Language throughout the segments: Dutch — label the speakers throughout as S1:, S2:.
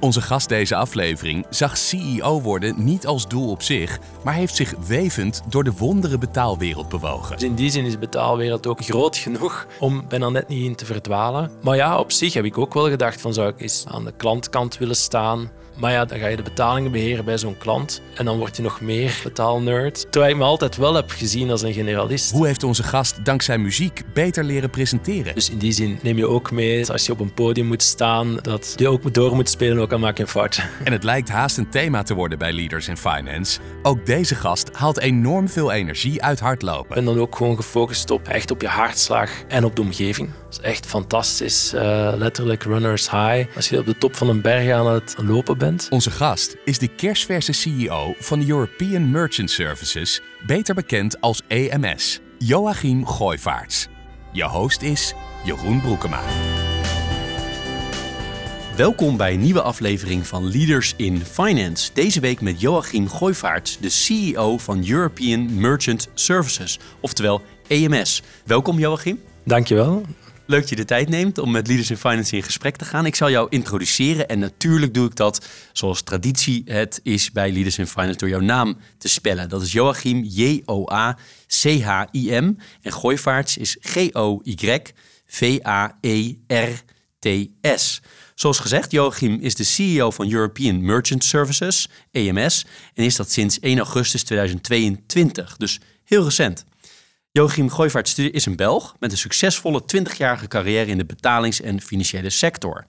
S1: Onze gast deze aflevering zag CEO worden niet als doel op zich, maar heeft zich wevend door de wondere betaalwereld bewogen.
S2: In die zin is de betaalwereld ook groot genoeg om bijna net niet in te verdwalen. Maar ja, op zich heb ik ook wel gedacht van zou ik eens aan de klantkant willen staan. Maar ja, dan ga je de betalingen beheren bij zo'n klant en dan word je nog meer betaalnerd. Terwijl ik me altijd wel heb gezien als een generalist.
S1: Hoe heeft onze gast dankzij muziek beter leren presenteren?
S2: Dus in die zin neem je ook mee als je op een podium moet staan, dat je ook door moet spelen, ook al maak je een fout.
S1: En het lijkt haast een thema te worden bij Leaders in Finance. Ook deze gast haalt enorm veel energie uit hardlopen.
S2: En dan ook gewoon gefocust op echt op je hartslag en op de omgeving. Dat is echt fantastisch. Uh, letterlijk runners high. Als je op de top van een berg aan het lopen bent.
S1: Onze gast is de kerstverse CEO van de European Merchant Services, beter bekend als EMS, Joachim Gooivaarts. Je host is Jeroen Broekema. Welkom bij een nieuwe aflevering van Leaders in Finance. Deze week met Joachim Gooivaarts, de CEO van European Merchant Services, oftewel EMS. Welkom Joachim.
S2: Dankjewel.
S1: Leuk dat je de tijd neemt om met Leaders in Finance in gesprek te gaan. Ik zal jou introduceren en natuurlijk doe ik dat zoals traditie het is bij Leaders in Finance door jouw naam te spellen. Dat is Joachim, J-O-A-C-H-I-M en Gooivaarts is G-O-Y-V-A-E-R-T-S. Zoals gezegd, Joachim is de CEO van European Merchant Services, EMS, en is dat sinds 1 augustus 2022, dus heel recent. Joachim Gooivaart is een Belg met een succesvolle 20-jarige carrière in de betalings- en financiële sector.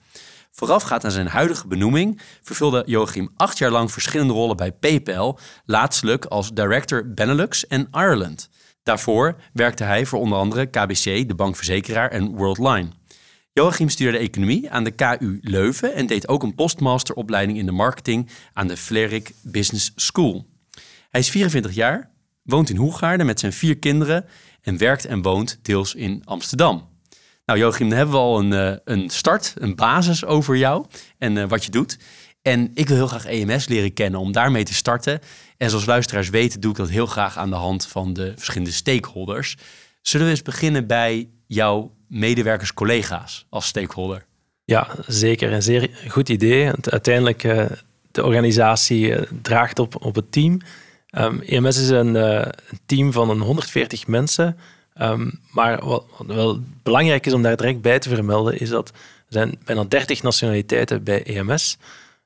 S1: Voorafgaand aan zijn huidige benoeming vervulde Joachim acht jaar lang verschillende rollen bij PayPal, laatstelijk als Director Benelux en Ireland. Daarvoor werkte hij voor onder andere KBC, de bankverzekeraar en Worldline. Joachim studeerde economie aan de KU Leuven en deed ook een postmasteropleiding in de marketing aan de Vlerik Business School. Hij is 44 jaar, woont in Hoegaarden met zijn vier kinderen en werkt en woont deels in Amsterdam. Nou, Joachim, dan hebben we al een, uh, een start, een basis over jou en uh, wat je doet. En ik wil heel graag EMS leren kennen om daarmee te starten. En zoals luisteraars weten, doe ik dat heel graag aan de hand van de verschillende stakeholders. Zullen we eens beginnen bij jouw medewerkers, collega's als stakeholder?
S2: Ja, zeker. Een zeer goed idee. Uiteindelijk, uh, de organisatie draagt op, op het team. EMS is een, uh, een, team van een 140 mensen. Um, maar wat, wel belangrijk is om daar direct bij te vermelden, is dat er zijn bijna 30 nationaliteiten bij EMS.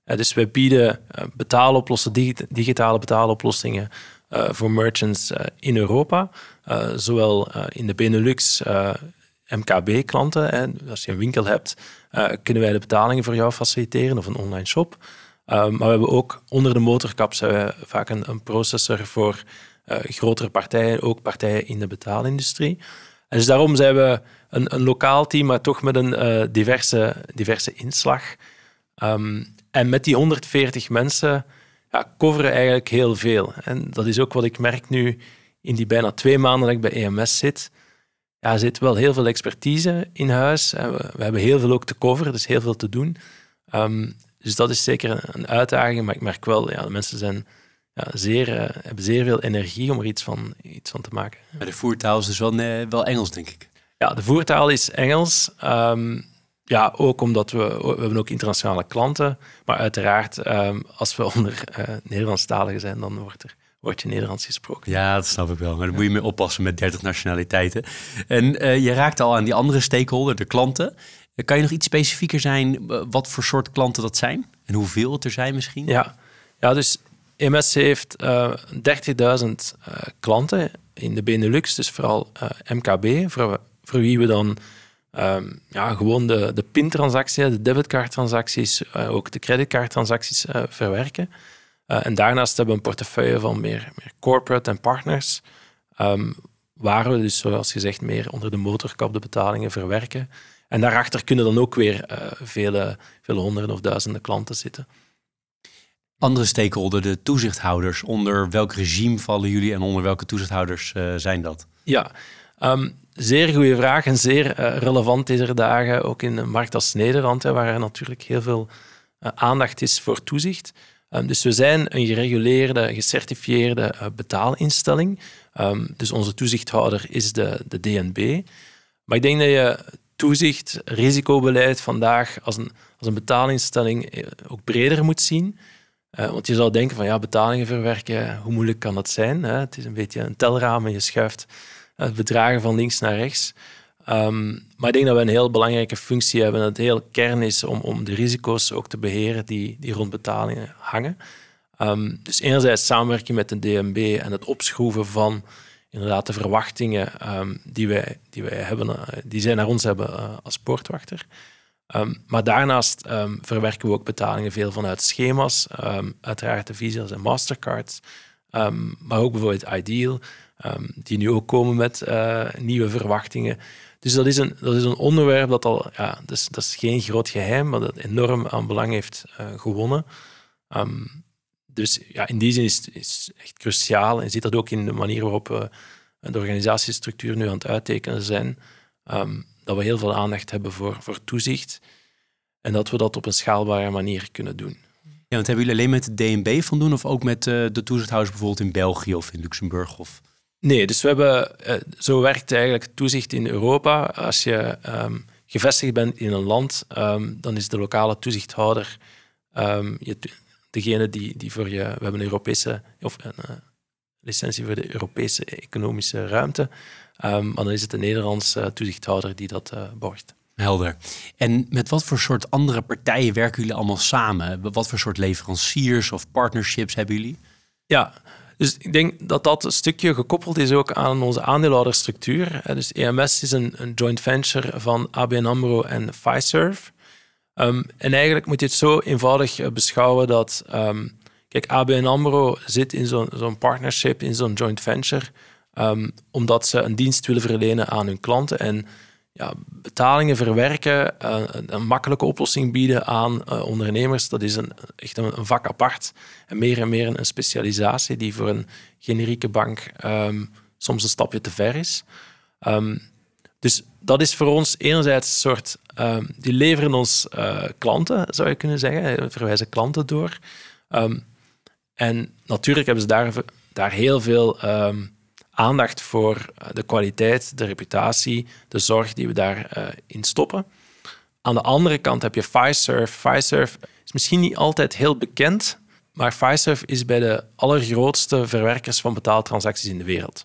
S2: Uh, dus wij bieden uh, betaaloplossingen, digitale betaaloplossingen voor merchants in Europa. zowel in de Benelux, MKB-klanten. Als je een winkel hebt, kunnen wij de betalingen voor jou faciliteren of een online shop. Um, maar we hebben ook onder de motorkap vaak een, een, processor voor uh, grotere partijen, ook partijen in de betaalindustrie. En dus daarom zijn we een, een lokaal team, maar toch met een uh, diverse, diverse inslag. Um, en met die 140 mensen ja, coveren eigenlijk heel veel. En dat is ook wat ik merk nu in die bijna twee maanden dat ik bij EMS zit. Ja, er zit wel heel veel expertise in huis. We, we hebben heel veel ook te coveren, dus heel veel te doen. Um, dus dat is zeker een uitdaging, maar ik merk wel, ja, de mensen zijn ja, zeer, uh, hebben zeer veel energie om er iets van, iets van te maken.
S1: Maar de voertaal is dus wel, wel Engels, denk ik.
S2: Ja, de voertaal is Engels. Um, ja, ook omdat we, we hebben ook internationale klanten. Maar uiteraard, um, als we onder uh, Nederlandstaligen zijn, dan wordt er wordt je Nederlands gesproken.
S1: Ja, dat snap ik wel. Maar dan moet je mee oppassen met 30 nationaliteiten. En je raakt al aan die andere stakeholder, de klanten. Kan je nog iets specifieker zijn eh, wat voor soort klanten dat zijn? En hoeveel het er zijn misschien?
S2: Ja, ja dus EMS heeft uh, 30.000 uh, klanten in de Benelux, dus vooral MKB, voor, wie we dan um, ja, gewoon de, de PIN-transacties, de debitcard-transacties, uh, ook de creditcard-transacties verwerken. en daarnaast hebben we een portefeuille van meer, meer corporate en partners, um, waar we dus, zoals gezegd, meer onder de motorkap de betalingen verwerken. En daarachter kunnen dan ook weer uh, vele, vele honderden of duizenden klanten zitten.
S1: Andere stakeholder, de toezichthouders. Onder welk regime vallen jullie en onder welke toezichthouders uh, zijn dat?
S2: Ja, um, zeer goede vraag en zeer uh, relevant deze dagen, ook in een markt als Nederland, hè, waar er natuurlijk heel veel aandacht is voor toezicht. Um, dus we zijn een gereguleerde, gecertificeerde betaalinstelling. Um, dus onze toezichthouder is de, de DNB. Maar ik denk dat je toezicht, risicobeleid vandaag als een, als een betaalinstelling ook breder moet zien. Uh, want je zou denken van ja, betalingen verwerken, hoe moeilijk kan dat zijn? Hè? Het is een beetje een telraam je schuift bedragen van links naar rechts. Um, maar ik denk dat we een heel belangrijke functie hebben. Dat het heel kern is om, om de risico's ook te beheren die, die rond betalingen hangen. Um, dus enerzijds samenwerking met de DNB en het opschroeven van inderdaad de verwachtingen um, die, wij, die, wij hebben, uh, die zij naar ons hebben uh, als poortwachter. maar daarnaast verwerken we ook betalingen veel vanuit schema's, uiteraard de Visa's en Mastercards, maar ook bijvoorbeeld Ideal, Ehm, die nu ook komen met uh, nieuwe verwachtingen. Dus dat is een, dat is een onderwerp dat al, ja, dus, dat is geen groot geheim, maar dat enorm aan belang heeft gewonnen. Um, dus ja, in die zin is het is echt cruciaal. En je ziet dat ook in de manier waarop we de organisatiestructuur nu aan het uittekenen zijn. Um, dat we heel veel aandacht hebben voor, voor toezicht. En dat we dat op een schaalbare manier kunnen doen.
S1: Ja, want hebben jullie alleen met de DNB van doen of ook met uh, de toezichthouders bijvoorbeeld in België of in Luxemburg? Of...
S2: Nee, dus we hebben, eh, zo werkt eigenlijk toezicht in Europa. Als je um, gevestigd bent in een land, um, dan is de lokale toezichthouder um, je, degene die, die voor je. We hebben een Europese of een uh, licentie voor de Europese economische ruimte. maar dan is het de Nederlandse toezichthouder die dat uh, borgt.
S1: Helder. En met wat voor soort andere partijen werken jullie allemaal samen? Wat voor soort leveranciers of partnerships hebben jullie?
S2: Ja, dus ik denk dat dat een stukje gekoppeld is ook aan onze aandeelhoudersstructuur. Dus EMS is een, een joint venture van ABN AMRO en Fiserv. Um, en eigenlijk moet je het zo eenvoudig eh, beschouwen dat... Um, kijk, ABN AMRO zit in zo'n partnership, in zo'n joint venture... Um, omdat ze een dienst willen verlenen aan hun klanten. En ja, betalingen verwerken, uh, een makkelijke oplossing bieden aan uh, ondernemers, dat is een, echt een, vak apart. En meer en meer een specialisatie die voor een generieke bank soms een stapje te ver is. Um, dus dat is voor ons enerzijds een soort... Um, die leveren ons uh, klanten, zou je kunnen zeggen. Verwijzen klanten door. en natuurlijk hebben ze daar, daar heel veel aandacht voor eh, de kwaliteit, de reputatie, de zorg die we daarin uh, stoppen. Aan de andere kant heb je Fiserv. Fiserv is misschien niet altijd heel bekend, maar Fiserv is bij de allergrootste verwerkers van betaaltransacties in de wereld.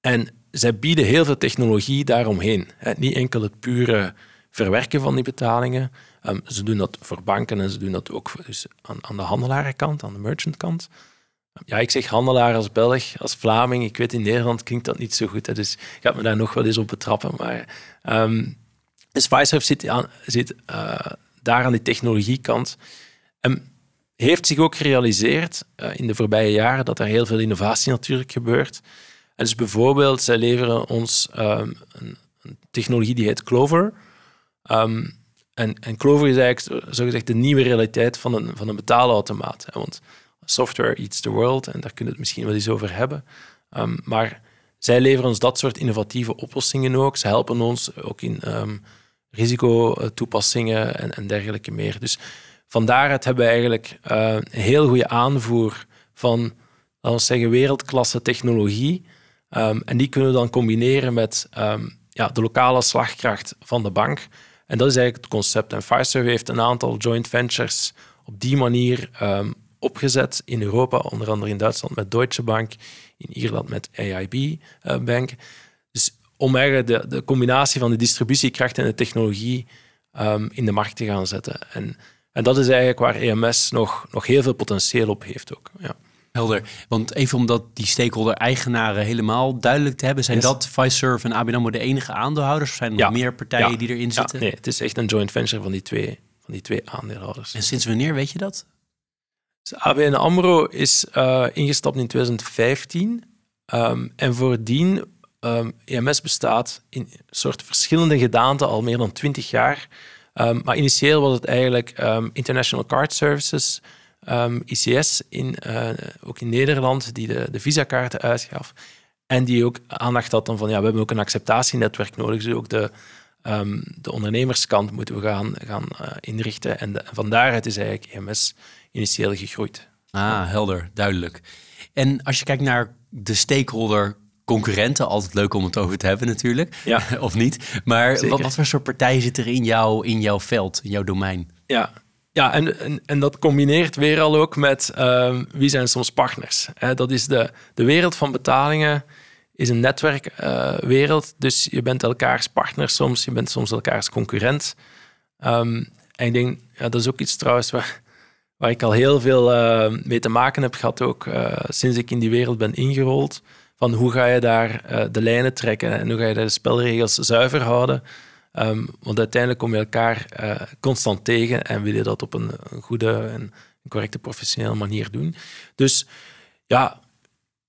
S2: En zij bieden heel veel technologie daaromheen. Niet enkel het pure verwerken van die betalingen. Um, ze doen dat voor banken en ze doen dat ook dus aan, aan de handelarenkant, aan de merchantkant. Ja, ik zeg handelaar als Belg, als Vlaming. Ik weet, in Nederland klinkt dat niet zo goed. Hè, dus ik ga me daar nog wel eens op betrappen. Maar, um, dus zit, uh, daar aan die technologiekant. En heeft zich ook gerealiseerd uh, in de voorbije jaren dat er heel veel innovatie natuurlijk gebeurt. Dus bijvoorbeeld, zij leveren ons um, een, een, technologie die heet Clover. Um, en, en, Clover is eigenlijk zogezegd de nieuwe realiteit van een, van een betaalautomaat. Want software eats the world en daar kunnen we het misschien wel eens over hebben. Um, maar zij leveren ons dat soort innovatieve oplossingen ook. Ze helpen ons ook in risicotoepassingen en, en dergelijke meer. Dus van daaruit hebben we eigenlijk uh, een heel goede aanvoer van, laten we zeggen, wereldklasse technologie. Um, en die kunnen we dan combineren met ja, de lokale slagkracht van de bank. En dat is eigenlijk het concept. En Fiserv heeft een aantal joint ventures op die manier um, opgezet in Europa, onder andere in Duitsland met Deutsche Bank, in Ierland met AIB uh, Bank. Dus om eigenlijk de, de combinatie van de distributiekracht en de technologie in de markt te gaan zetten. En, en dat is eigenlijk waar EMS nog, nog heel veel potentieel op heeft ook. Ja.
S1: Helder. Want even omdat die stakeholder-eigenaren helemaal duidelijk te hebben, zijn dat Fiserv en ABN AMRO de enige aandeelhouders? Of zijn er nog meer partijen die erin zitten?
S2: nee, het is echt een joint venture van die twee, van die twee aandeelhouders.
S1: En sinds wanneer weet je dat?
S2: Dus ABN AMRO is uh, ingestapt in 2015. Um, ehm, en voordien, um, EMS bestaat in soort verschillende gedaanten al meer dan 20 jaar. Um, maar initieel was het eigenlijk International Card Services, ehm, ICS, in, uh, ook in Nederland, die de, de visakaarten uitgaf. En die ook aandacht had dan van, ja, we hebben ook een acceptatienetwerk nodig. Dus ook de, um, de ondernemerskant moeten we gaan, gaan uh, inrichten. En, de, en van daaruit is eigenlijk EMS initieel gegroeid.
S1: Ah, helder, duidelijk. En als je kijkt naar de stakeholder concurrenten, altijd leuk om het over te hebben natuurlijk, ja. of niet. Maar wat, wat, voor soort partijen zitten er in, jou, in jouw veld, in jouw domein?
S2: Ja, ja en, en, dat combineert weer al ook met uh, wie zijn soms partners. Hè? Dat is de, de wereld van betalingen is een netwerkwereld, uh, dus je bent elkaars partner soms, je bent soms elkaars concurrent. Um, en ik denk, ja, dat is ook iets trouwens waar, waar ik al heel veel uh, mee te maken heb gehad, ook uh, sinds ik in die wereld ben ingerold van hoe ga je daar uh, de lijnen trekken en hoe ga je de spelregels zuiver houden. Um, want uiteindelijk kom je elkaar uh, constant tegen en wil je dat op een, een goede en correcte professionele manier doen. Dus ja,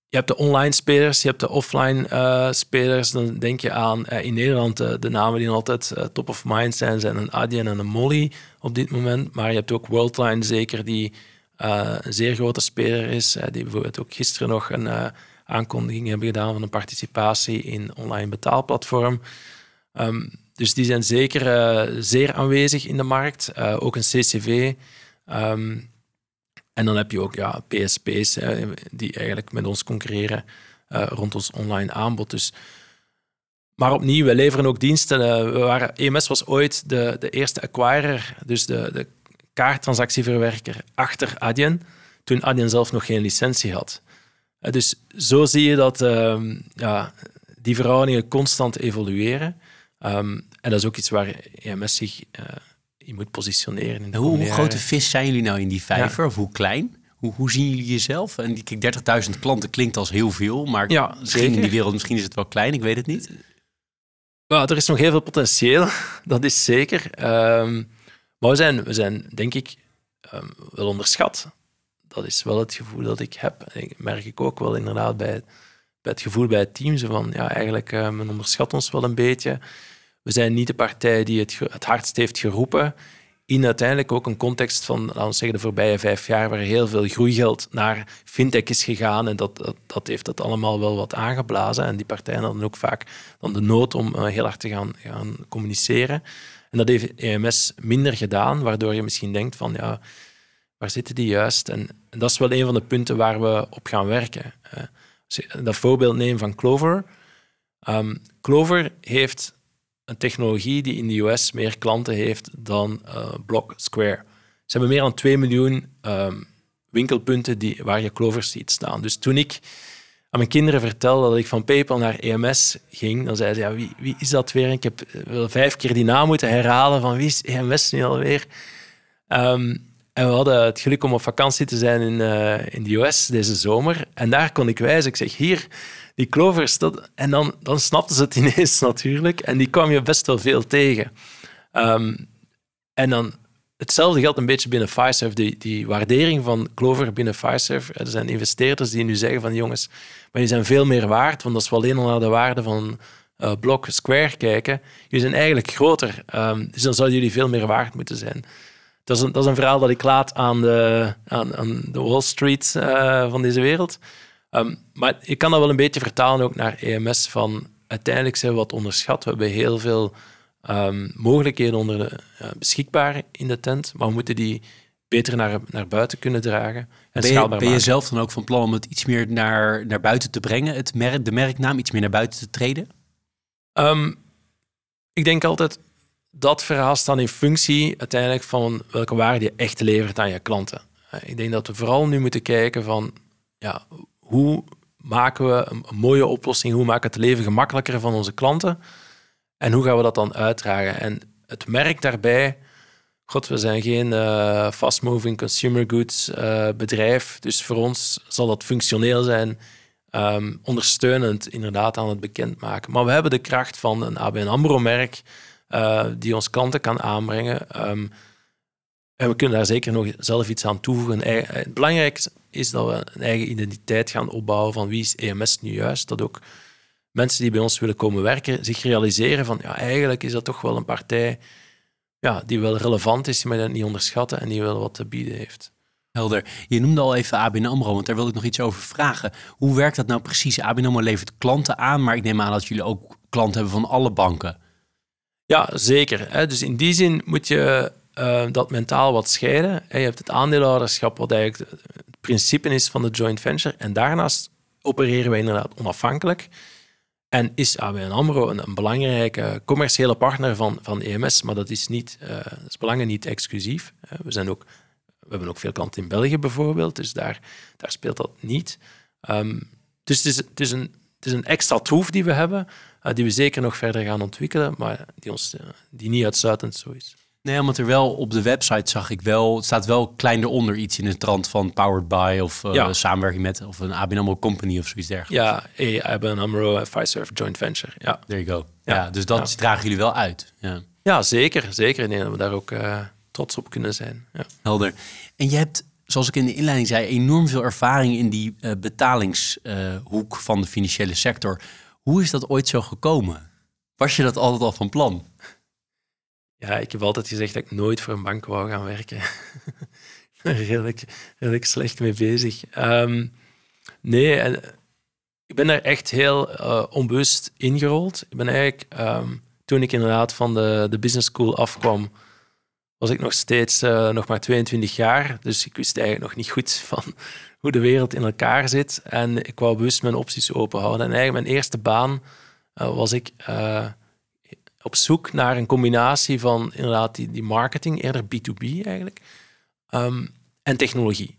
S2: je hebt de online spelers, je hebt de offline uh, spelers. Dan denk je aan in Nederland de namen die altijd top of mind zijn, zijn een Adyen en een Molly op dit moment. Maar je hebt ook Worldline zeker, die een zeer grote speler is. die bijvoorbeeld ook gisteren nog een aankondiging hebben gedaan van een participatie in online betaalplatform. Ehm, dus die zijn zeker uh, zeer aanwezig in de markt. Uh, ook een CCV. Um, ehm, en dan heb je ook ja, PSP's uh, die eigenlijk met ons concurreren rond ons online aanbod. Dus, maar opnieuw, we leveren ook diensten. we waren, EMS was ooit de, de eerste acquirer, dus de, de kaarttransactieverwerker achter Adyen, toen Adyen zelf nog geen licentie had. Eh, dus zo zie je dat ehm, ja, die verhoudingen constant evolueren. Ehm, en dat is ook iets waar EMS zich uh, in moet positioneren. In
S1: hoe, hoe grote vis zijn jullie nou in die vijver? Of hoe klein? Hoe, hoe zien jullie jezelf? En die 30.000 klanten klinkt als heel veel, maar ja, misschien in die wereld misschien is het wel klein, ik weet het niet.
S2: Ja, er is nog heel veel potentieel, dat is zeker. Um, maar we zijn, we zijn denk ik wel onderschat dat is wel het gevoel dat ik heb. En merk ik ook wel inderdaad bij, bij het gevoel bij het team. Zo van, ja, eigenlijk, uh, men onderschat ons wel een beetje. We zijn niet de partij die het, het hardst heeft geroepen. In uiteindelijk ook een context van, laten we zeggen, de voorbije vijf jaar, waar heel veel groeigeld naar fintech is gegaan. En dat, dat, heeft dat allemaal wel wat aangeblazen. En die partijen hadden ook vaak dan de nood om uh, heel hard te gaan, gaan communiceren. En dat heeft EMS minder gedaan, waardoor je misschien denkt van, ja, waar zitten die juist? En, dat is wel een van de punten waar we op gaan werken. Je dat voorbeeld neemt van Clover. Um, Clover heeft een technologie die in de US meer klanten heeft dan uh, Block Square. Ze hebben meer dan 2 miljoen um, winkelpunten die, waar je Clover ziet staan. Dus toen ik aan mijn kinderen vertelde dat ik van PayPal naar EMS ging, dan zeiden ze, ja, wie, wie is dat weer? Ik heb wel vijf keer die naam moeten herhalen van wie is EMS nu alweer? Um, en we hadden het geluk om op vakantie te zijn in, uh, in de US deze zomer. En daar kon ik wijzen. Ik zeg, hier, die clovers. Dat... En dan, dan snapten ze het ineens natuurlijk. En die kwam je best wel veel tegen. Um, en dan hetzelfde geldt een beetje binnen Fiserv. Die, die waardering van Clover binnen Fiserv. Er zijn investeerders die nu zeggen van jongens, maar jullie zijn veel meer waard. Want als we alleen al naar de waarde van uh, Block Square kijken, jullie zijn eigenlijk groter. Um, dus dan zouden jullie veel meer waard moeten zijn dat is, een, dat is een verhaal dat ik laat aan de, aan, aan de Wall Street uh, van deze wereld. Um, maar ik kan dat wel een beetje vertalen ook naar EMS. Van uiteindelijk zijn we wat onderschat. We hebben heel veel um, mogelijkheden onder de, uh, beschikbaar in de tent, maar we moeten die beter naar, naar buiten kunnen dragen. En
S1: ben, je, ben je zelf dan ook van plan om het iets meer naar, naar buiten te brengen, het merk, de merknaam iets meer naar buiten te treden?
S2: Um, ik denk altijd, dat verhaal staat in functie uiteindelijk van welke waarde je echt levert aan je klanten. Ik denk dat we vooral nu moeten kijken van ja, hoe maken we een, mooie oplossing, hoe maken we het leven gemakkelijker van onze klanten en hoe gaan we dat dan uitdragen. En het merk daarbij, god, we zijn geen uh, fast-moving consumer goods uh, bedrijf, dus voor ons zal dat functioneel zijn, um, ondersteunend inderdaad aan het bekendmaken. Maar we hebben de kracht van een ABN AMRO-merk uh, die ons klanten kan aanbrengen. Um, en we kunnen daar zeker nog zelf iets aan toevoegen. Eh, het belangrijkste is dat we een eigen identiteit gaan opbouwen van wie is EMS nu juist. Dat ook mensen die bij ons willen komen werken zich realiseren van ja, eigenlijk is dat toch wel een partij ja, die wel relevant is, maar dat niet onderschatten en die wel wat te bieden heeft.
S1: Helder. Je noemde al even ABN AMRO, want daar wil ik nog iets over vragen. Hoe werkt dat nou precies? ABN AMRO levert klanten aan, maar ik neem aan dat jullie ook klanten hebben van alle banken.
S2: Ja, zeker. Dus in die zin moet je uh, dat mentaal wat scheiden. Je hebt het aandeelhouderschap, wat eigenlijk het principe is van de joint venture. En daarnaast opereren wij inderdaad onafhankelijk. En is ABN AMRO een, een, belangrijke commerciële partner van, van EMS, maar dat is, niet, uh, dat is niet exclusief. We, zijn ook, we hebben ook veel klanten in België bijvoorbeeld, dus daar, daar speelt dat niet. Um, dus het is, het, is een, het is een extra troef die we hebben, die we zeker nog verder gaan ontwikkelen, maar die, ons, uh, die niet uitsluitend zo is.
S1: Nee, omdat er wel op de website zag ik wel, het staat wel klein eronder iets in de trant van powered by of uh, ja. samenwerking met of een ABN AMRO company of zoiets dergelijks.
S2: Ja, ABN AMRO Fiserv joint venture. Ja,
S1: there you go. Ja, ja dus dat dragen jullie wel uit. Ja,
S2: ja zeker, zeker. Nee, dat we daar ook uh, trots op kunnen zijn. Ja.
S1: Helder. En je hebt, zoals ik in de inleiding zei, enorm veel ervaring in die uh, betalingshoek van de financiële sector. Hoe is dat ooit zo gekomen? Was je dat altijd al van plan?
S2: Ja, ik heb altijd gezegd dat ik nooit voor een bank wou gaan werken. redelijk, redelijk slecht mee bezig. Um, nee, ik ben daar echt heel uh, onbewust ingerold. Ik ben eigenlijk, um, toen ik inderdaad van de, de business school afkwam, was ik nog steeds uh, nog maar 22 jaar. Dus ik wist eigenlijk nog niet goed van hoe de wereld in elkaar zit. En ik wou bewust mijn opties open houden. En eigenlijk mijn eerste baan uh, was ik op zoek naar een combinatie van inderdaad die, die marketing, eerder B2B eigenlijk, um, en technologie.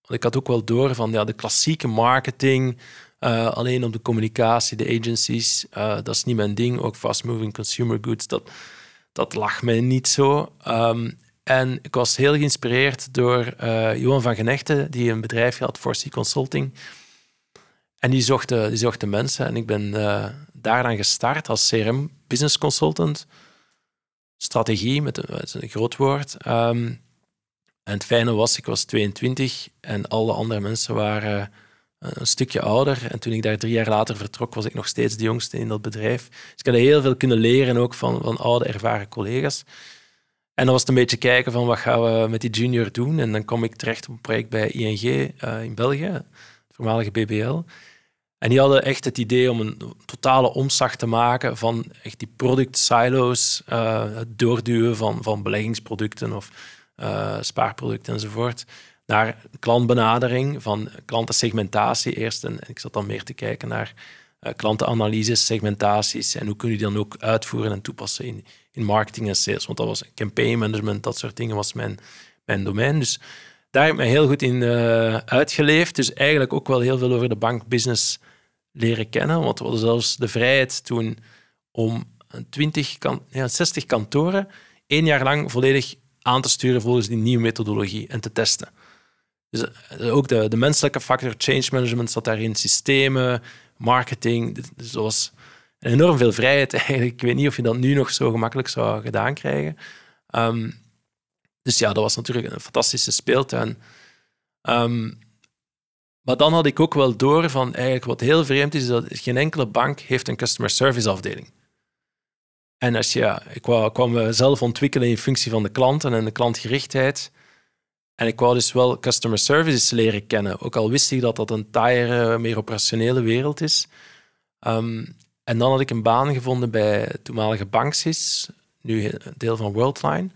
S2: Want ik had ook wel door van ja, de klassieke marketing, uh, alleen op de communicatie, de agencies, dat is niet mijn ding. Ook fast-moving consumer goods, dat, dat lag mij niet zo. Um, en ik was heel geïnspireerd door uh, Johan van Genechten, die een bedrijf had, Forsey Consulting. En die zochten, die zochten mensen. En ik ben daaraan gestart als CRM business consultant. Strategie, met een, groot woord. Um, en het fijne was, ik was 22 en alle andere mensen waren eh, een stukje ouder. En toen ik daar drie jaar later vertrok, was ik nog steeds de jongste in dat bedrijf. Dus ik had heel veel kunnen leren ook van, van oude, ervaren collega's. En dan was het een beetje kijken van wat gaan we met die junior doen. En dan kom ik terecht op een project bij ING uh, in België, het voormalige BBL. En die hadden echt het idee om een totale omslag te maken van echt die product silos, uh, het doorduwen van, van beleggingsproducten of uh, spaarproducten enzovoort, naar klantbenadering, van klantensegmentatie eerst. En ik zat dan meer te kijken naar uh, klantenanalyses, segmentaties en hoe kun je die dan ook uitvoeren en toepassen in, in marketing en sales. Want dat was campaign management, dat soort dingen was mijn, mijn domein. Dus daar heb ik me heel goed in uh, uitgeleefd. Dus eigenlijk ook wel heel veel over de bankbusiness leren kennen. Want we hadden zelfs de vrijheid toen om 20 kan, ja, 60 kantoren één jaar lang volledig aan te sturen volgens die nieuwe methodologie en te testen. Dus eh, ook de, de menselijke factor, change management zat daarin, systemen, marketing. Dus dat was enorm veel vrijheid eigenlijk. Ik weet niet of je dat nu nog zo gemakkelijk zou gedaan krijgen. Um, dus ja, dat was natuurlijk een fantastische speeltuin. Um, maar dan had ik ook wel door van eigenlijk wat heel vreemd is, dat geen enkele bank heeft een customer service afdeling. En als je, ik kwam mezelf ontwikkelen in functie van de klanten en de klantgerichtheid. En ik wou dus wel customer services leren kennen. Ook al wist ik dat dat een taaiere, meer operationele wereld is. Um, en dan had ik een baan gevonden bij toenmalige Banksys, nu deel van Worldline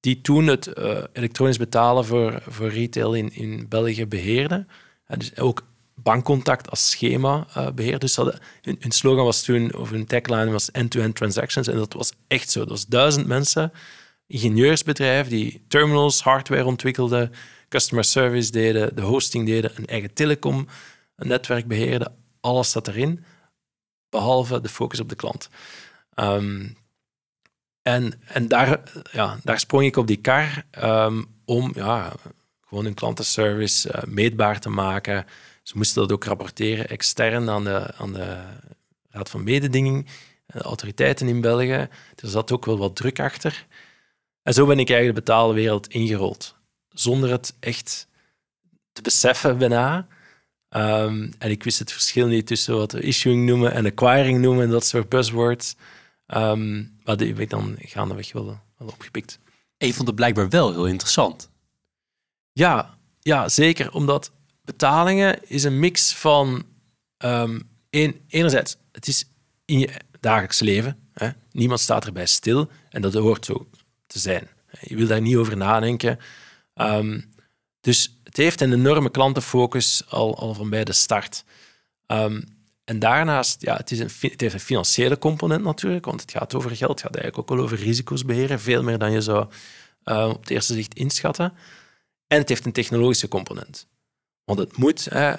S2: die toen het uh, elektronisch betalen voor, voor retail in, in België beheerden. En dus ook bankcontact als schema uh, beheer. Dus hadden, hun, hun, slogan was toen, of hun tagline was end-to-end transactions. En dat was echt zo. Dat was duizend mensen, ingenieursbedrijf die terminals, hardware ontwikkelden, customer service deden, de hosting deden, een eigen telecom, een netwerk beheerden. Alles zat erin, behalve de focus op de klant. Um, en, en daar, ja, daar sprong ik op die kar um, om ja, gewoon een klantenservice uh, meetbaar te maken. Ze moesten dat ook rapporteren extern aan de, aan de Raad van Mededinging, de autoriteiten in België. Er zat ook wel wat druk achter. En zo ben ik eigenlijk de betaalde wereld ingerold, zonder het echt te beseffen bijna. Um, en ik wist het verschil niet tussen wat we issuing noemen en acquiring noemen en dat soort buzzwords. Um, maar die heb ik dan gaandeweg wel, wel opgepikt.
S1: En je vond het blijkbaar wel heel interessant.
S2: Ja, ja, zeker. Omdat betalingen is een mix van... ehm een, enerzijds, het is in je dagelijks leven. Hè? Niemand staat erbij stil. En dat hoort zo te zijn. Je wil daar niet over nadenken. Ehm, dus het heeft een enorme klantenfocus al, al van bij de start. Ehm, en daarnaast, ja, het, is een, het heeft een financiële component natuurlijk, want het gaat over geld. Het gaat eigenlijk ook wel over risico's beheren, veel meer dan je zou uh, op het eerste zicht inschatten. En het heeft een technologische component. Want het moet hè,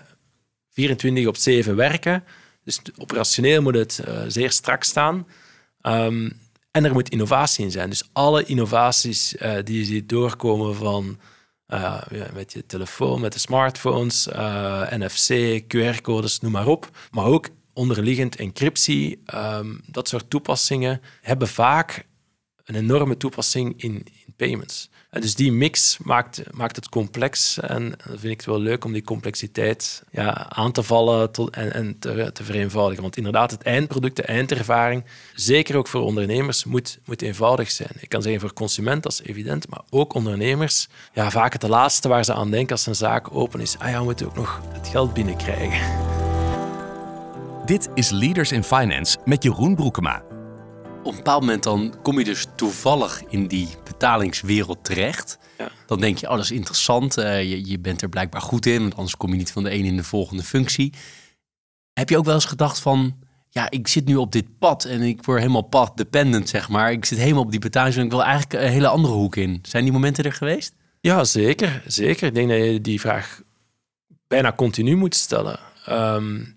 S2: 24 op 7 werken, dus operationeel moet het uh, zeer strak staan. Um, en er moet innovatie in zijn. Dus alle innovaties uh, die ziet doorkomen van uh, met je telefoon, met de smartphones, uh, NFC, QR-codes, noem maar op. Maar ook onderliggend encryptie, um, dat soort toepassingen hebben vaak een enorme toepassing in, in payments. En dus die mix maakt, maakt het complex en dan vind ik het wel leuk om die complexiteit ja, aan te vallen en, en te, te, vereenvoudigen. Want inderdaad, het eindproduct, de eindervaring, zeker ook voor ondernemers, moet, moet eenvoudig zijn. Ik kan zeggen voor consument, dat evident, maar ook ondernemers, ja, vaak het laatste waar ze aan denken als een zaak open is, ah ja, we moeten ook nog het geld binnenkrijgen.
S3: Dit is Leaders in Finance met Jeroen Broekema
S1: op een bepaald moment dan kom je dus toevallig in die betalingswereld terecht. Ja. Dan denk je, oh, dat is interessant. Uh, je, je bent er blijkbaar goed in, want anders kom je niet van de ene in de volgende functie. Heb je ook wel eens gedacht van, ja, ik zit nu op dit pad en ik word helemaal pad dependent, zeg maar. Ik zit helemaal op die betaling en ik wil eigenlijk een hele andere hoek in. Zijn die momenten er geweest?
S2: Ja, zeker. Zeker. Ik denk dat je die vraag bijna continu moet stellen. Um,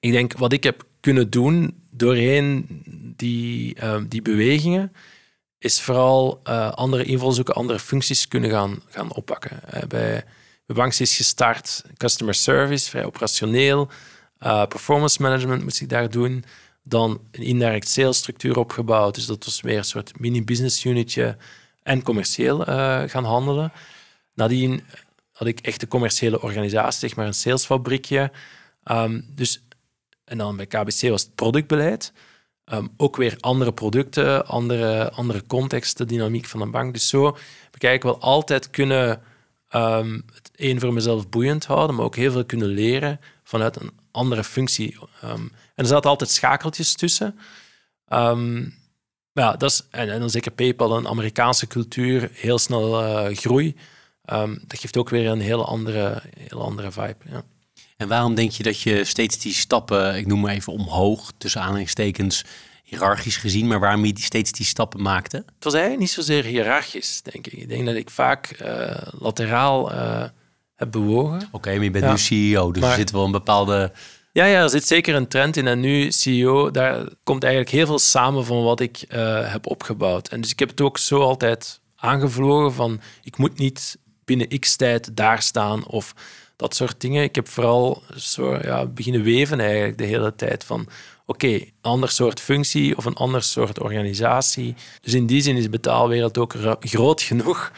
S2: ik denk, wat ik heb kunnen doen doorheen die, uh, die bewegingen, is vooral uh, andere invalshoeken, andere functies kunnen gaan, gaan oppakken. Uh, bij, Banks is gestart customer service, vrij operationeel. Eh, performance management moest ik daar doen. Dan een indirect sales structuur opgebouwd. Dus dat was weer een soort mini-business unitje. En commercieel gaan handelen. Nadien had ik echt de commerciële organisatie, zeg maar een salesfabriekje. Um, dus en dan bij KBC was het productbeleid. Um, ook weer andere producten, andere, andere contexten, dynamiek van een bank. Dus zo eigenlijk wel altijd kunnen um, het één voor mezelf boeiend houden, maar ook heel veel kunnen leren vanuit een andere functie. Um, en er zaten altijd schakeltjes tussen. ja, dat is, en, dan zeker PayPal, een Amerikaanse cultuur, heel snel uh, groei. dat geeft ook weer een heel andere, heel andere vibe. Ja.
S1: En waarom denk je dat je steeds die stappen, ik noem maar even omhoog, tussen aanhalingstekens, hiërarchisch gezien, maar waarom je steeds die stappen maakte?
S2: Het was eigenlijk niet zozeer hiërarchisch, denk ik. Ik denk dat ik vaak uh, lateraal uh, heb bewogen.
S1: Oké, okay, maar je bent nu CEO, dus maar, er zit wel een bepaalde...
S2: Ja, ja, er zit zeker een trend in. En nu CEO, daar komt eigenlijk heel veel samen van wat ik uh, heb opgebouwd. En dus ik heb het ook zo altijd aangevlogen van, ik moet niet binnen x tijd daar staan of dat soort dingen. Ik heb vooral zo, ja, beginnen weven eigenlijk de hele tijd van oké, een ander soort functie of een ander soort organisatie. Dus in die zin is de betaalwereld ook groot genoeg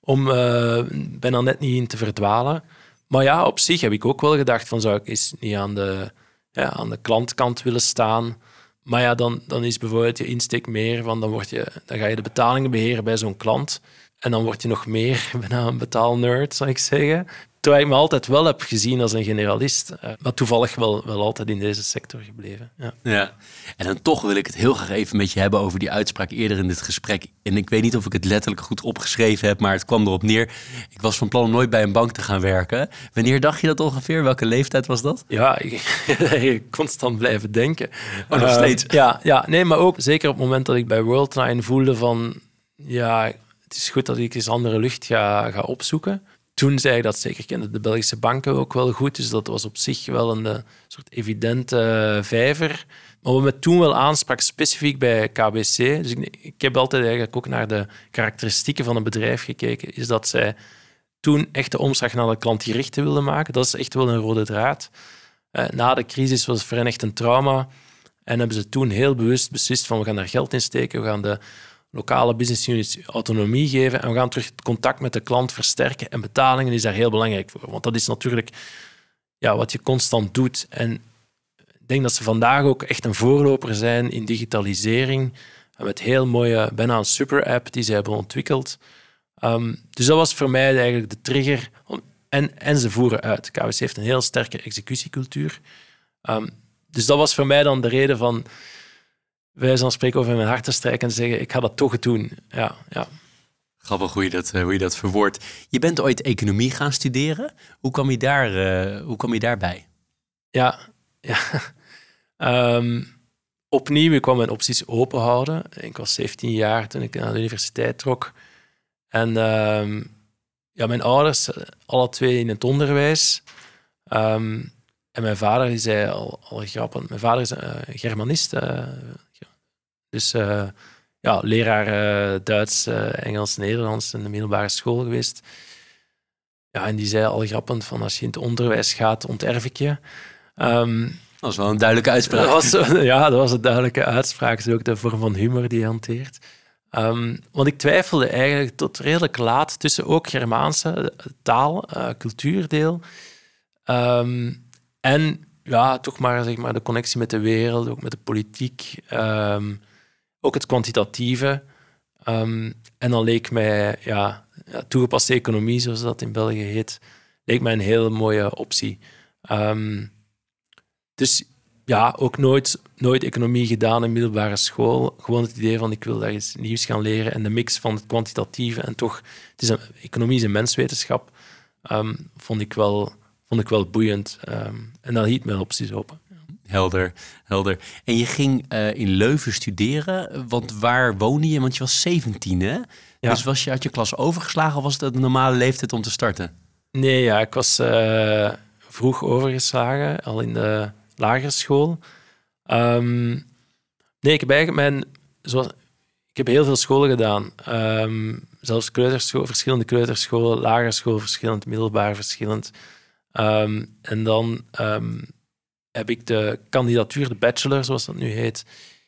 S2: om uh, bijna net niet in te verdwalen. Maar ja, op zich heb ik ook wel gedacht van zou ik eens niet aan de, ja, aan de klantkant willen staan. Maar ja, dan, dan is bijvoorbeeld je insteek meer van dan, word je, dan ga je de betalingen beheren bij zo'n klant. En dan word je nog meer bijna een betaalnerd, zou ik zeggen. Terwijl ik me altijd wel heb gezien als een generalist. Uh, maar toevallig wel, wel altijd in deze sector gebleven. Ja.
S1: ja. En dan toch wil ik het heel graag even met je hebben over die uitspraak eerder in dit gesprek. En ik weet niet of ik het letterlijk goed opgeschreven heb, maar het kwam erop neer. Ik was van plan om nooit bij een bank te gaan werken. Wanneer dacht je dat ongeveer? Welke leeftijd was dat?
S2: Ja, ik, constant blijven denken.
S1: Oh, nog steeds?
S2: Uh, ja, ja, nee, maar ook zeker op het moment dat ik bij Worldline voelde van... Ja, het is goed dat ik eens andere lucht ga, ga opzoeken toen zei ik dat zeker kende de Belgische banken ook wel goed. Dus dat was op zich wel een uh, soort evidente uh, vijver. Maar wat me toen wel aansprak, specifiek bij KBC, dus ik, heb altijd eigenlijk ook naar de karakteristieken van een bedrijf gekeken, is dat zij toen echt de omslag naar de klantgerichte wilden maken. Dat is echt wel een rode draad. Uh, na de crisis was het voor hen echt een trauma. En hebben ze toen heel bewust beslist van we gaan daar geld in steken, we gaan de lokale business units autonomie geven en we gaan terug het contact met de klant versterken. En betalingen is daar heel belangrijk voor, want dat is natuurlijk ja, wat je constant doet. En ik denk dat ze vandaag ook echt een voorloper zijn in digitalisering. Met heel mooie, bijna een super app die ze hebben ontwikkeld. Um, dus dat was voor mij eigenlijk de trigger. en, en ze voeren uit. KWC heeft een heel sterke executiecultuur. Ehm, dus dat was voor mij dan de reden van wij van spreken over in mijn hart te strijken en zeggen, ik ga dat toch doen. Ja, ja.
S1: Grappig hoe je, dat, hoe je dat verwoordt. Je bent ooit economie gaan studeren. Hoe kwam je, daar, uh, hoe kwam je daarbij?
S2: Ja, ja. Um, opnieuw, ik kwam mijn opties open houden. Ik was 17 jaar toen ik naar de universiteit trok. En um, ja, mijn ouders, alle twee in het onderwijs. Um, en mijn vader die zei al, al grappig, mijn vader is uh, Germanist. Uh, dus uh, ja, leraar Duits, Engels, Nederlands in de middelbare school geweest. Ja, en die zei al grappend van als je in het onderwijs gaat, onterf ik je. Um,
S1: dat was wel een duidelijke uitspraak.
S2: Dat was, ja, dat was een duidelijke uitspraak. Dat is ook de vorm van humor die hij hanteert. Um, want ik twijfelde eigenlijk tot redelijk laat tussen ook Germaanse taal, cultuurdeel, um, en ja, toch maar, zeg maar de connectie met de wereld, ook met de politiek, um, ook het kwantitatieve. en dan leek mij ja, toegepaste economie, zoals dat in België heet, leek mij een heel mooie optie. Dus ja, ook nooit, nooit economie gedaan in middelbare school. Gewoon het idee van ik wil daar iets nieuws gaan leren. En de mix van het kwantitatieve en toch, het is een, economie is een menswetenschap, um, vond, ik wel, vond ik wel boeiend. En dat hield mijn opties open.
S1: Helder, helder. En je ging uh, in Leuven studeren, want waar woonde je? Want je was 17, hè? Ja. Dus was je uit je klas overgeslagen of was het een normale leeftijd om te starten?
S2: Nee, ja, ik was uh, vroeg overgeslagen, al in de lagere school. Um, nee, ik heb eigenlijk mijn... Zoals, ik heb heel veel scholen gedaan. Um, zelfs kleuterschool, verschillende kleuterscholen, lagere school verschillend, middelbaar verschillend. Um, en dan heb ik de kandidatuur, de bachelor, zoals dat nu heet,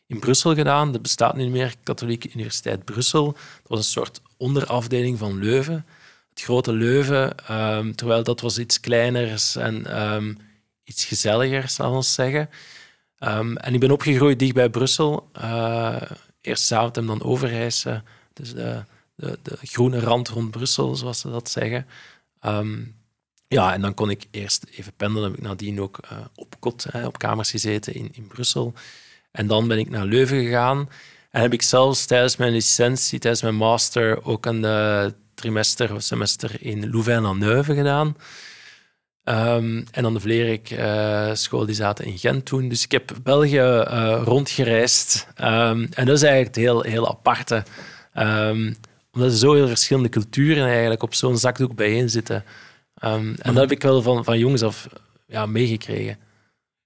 S2: in Brussel gedaan. Dat bestaat nu meer, Katholieke Universiteit Brussel. Dat was een soort onderafdeling van Leuven. Het grote Leuven, terwijl dat was iets kleiners en iets gezelliger, zal ik zeggen. Um, en ik ben opgegroeid dicht bij Brussel. Uh, eerst en dan Overijse. Dus de, de, de, groene rand rond Brussel, zoals ze dat zeggen. Ja, en dan kon ik eerst even pendelen. Heb ik nadien ook uh, op kot, hè, op kamers gezeten in, in Brussel. En dan ben ik naar Leuven gegaan. En heb ik zelfs tijdens mijn licentie, tijdens mijn master, ook een uh, trimester of semester in Louvain-la-Neuve gedaan. Um, en dan de Vlerik uh, school, die zaten in Gent toen. Dus ik heb België rondgereisd. Um, en dat is eigenlijk het heel, heel aparte. Um, omdat er zo heel verschillende culturen eigenlijk op zo'n zakdoek bijeen zitten. En dat heb ik wel van, van jongens af ja, meegekregen.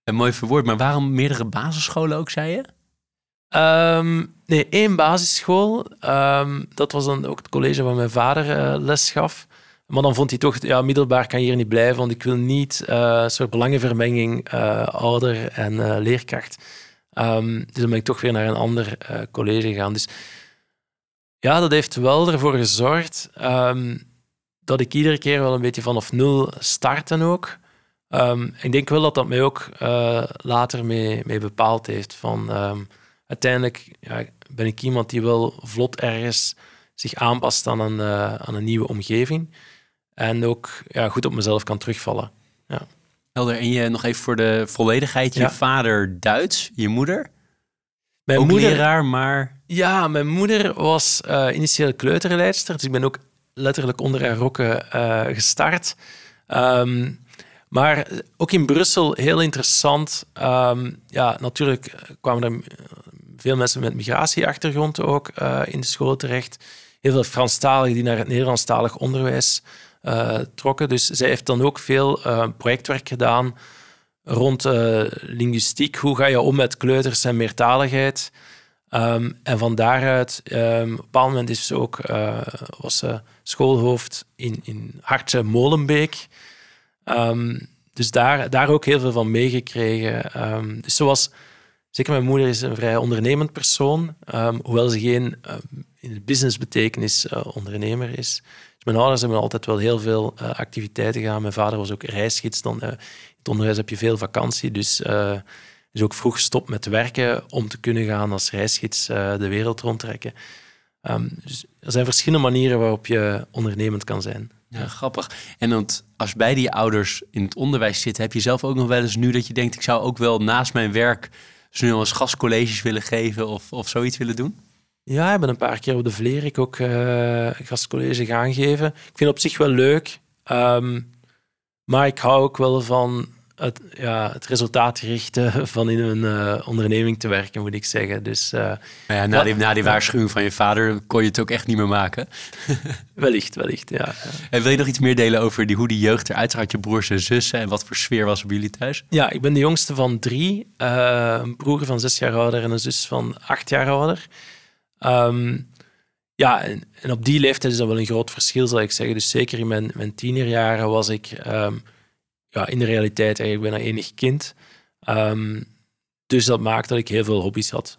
S1: Een mooi verwoord, maar waarom meerdere basisscholen ook, zei je?
S2: nee, één basisschool. dat was dan ook het college waar mijn vader uh, les gaf. Maar dan vond hij toch, ja, middelbaar kan je hier niet blijven, want ik wil niet uh, een soort belangenvermenging uh, ouder en leerkracht. Um, dus dan ben ik toch weer naar een ander college gegaan. Dus ja, dat heeft wel ervoor gezorgd um, dat ik iedere keer wel een beetje vanaf nul starten ook. Um, ik denk wel dat dat mij ook later mee, mee bepaald heeft. Van, uiteindelijk ja, ben ik iemand die wel vlot ergens zich aanpast aan een, aan een nieuwe omgeving. En ook ja, goed op mezelf kan terugvallen. Ja.
S1: Helder. En je nog even voor de volledigheid. Je vader Duits, je moeder?
S2: Mijn
S1: ook
S2: moeder,
S1: leraar, maar...
S2: Ja, mijn moeder was uh, initieel kleuterleidster. Dus ik ben ook letterlijk onder haar rokken uh, gestart. Um, maar ook in Brussel heel interessant. Um, ja, natuurlijk kwamen er veel mensen met migratieachtergrond ook uh, in de school terecht. Heel veel Franstaligen die naar het Nederlandstalig onderwijs uh, trokken. Dus zij heeft dan ook veel projectwerk gedaan rond linguïstiek. Hoe ga je om met kleuters en meertaligheid? Um, en van daaruit, um, op een moment is ze ook, was schoolhoofd in, in Hartje Molenbeek. Um, dus daar, daar ook heel veel van meegekregen. Um, dus was, zeker mijn moeder is een vrij ondernemend persoon, hoewel ze geen in de businessbetekenis ondernemer is mijn ouders hebben altijd wel heel veel uh, activiteiten gedaan. Mijn vader was ook reisgids. Dan, uh, in het onderwijs heb je veel vakantie, dus uh, is ook vroeg gestopt met werken om te kunnen gaan als reisgids de wereld rondtrekken. Um, dus er zijn verschillende manieren waarop je ondernemend kan zijn.
S1: Ja, grappig. En want als beide je ouders in het onderwijs zitten, heb je zelf ook nog wel eens nu dat je denkt, ik zou ook wel naast mijn werk zo eens gastcolleges willen geven of, of zoiets willen doen?
S2: Ja, ik ben een paar keer op de Vlerik ook uh, gastcollege gaan geven. Ik vind het op zich wel leuk. Ehm, maar ik hou ook wel van het, ja, het resultaatgerichte van in een uh, onderneming te werken, moet ik zeggen. Dus, uh,
S1: ja, na, die, na die waarschuwing van je vader kon je het ook echt niet meer maken.
S2: wellicht, wellicht, ja.
S1: En wil je nog iets meer delen over die, hoe die jeugd eruit zag? Je broers en zussen en wat voor sfeer was op jullie thuis?
S2: Ja, ik ben de jongste van drie. Uh, een broer van zes jaar ouder en een zus van acht jaar ouder. Um, ja, en, en, op die leeftijd is dat wel een groot verschil, zal ik zeggen. Dus zeker in mijn, mijn tienerjaren was ik... Um, ja, in de realiteit eigenlijk bijna enig kind. Um, dus dat maakt dat ik heel veel hobby's had.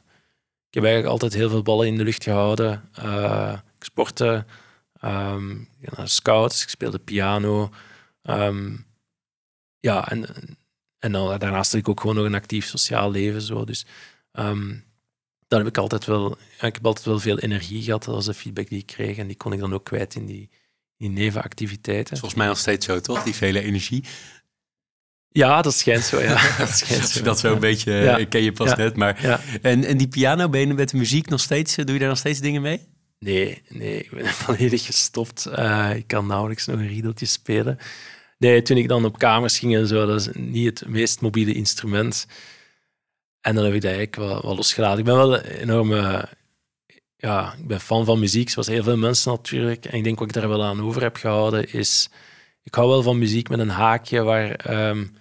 S2: Ik heb eigenlijk altijd heel veel ballen in de lucht gehouden. Uh, ik sportte, um, naar scouts, ik speelde piano. Um, ja, en, en dan, daarnaast had ik ook gewoon nog een actief sociaal leven. Zo. Dus dan heb ik altijd wel, ik heb altijd wel veel energie gehad. Dat was de feedback die ik kreeg. En die kon ik dan ook kwijt in die, die nevenactiviteiten.
S1: Volgens mij nog steeds zo, toch? Die vele energie.
S2: Ja, dat schijnt zo, ja. Dat schijnt
S1: zo. dat zo een beetje, ja. ik ken je pas net, maar... En, en die piano, ben je met de muziek nog steeds, doe je daar nog steeds dingen mee?
S2: Nee, nee, ik ben volledig gestopt. Uh, ik kan nauwelijks nog een riedeltje spelen. Nee, toen ik dan op kamers ging en zo, dat is niet het meest mobiele instrument. En dan heb ik dat eigenlijk wel, wel losgelaten. Ik ben wel een enorme... Ja, ik ben fan van muziek, zoals heel veel mensen natuurlijk. En ik denk wat ik daar wel aan over heb gehouden, is... Ik hou wel van muziek met een haakje waar... Um,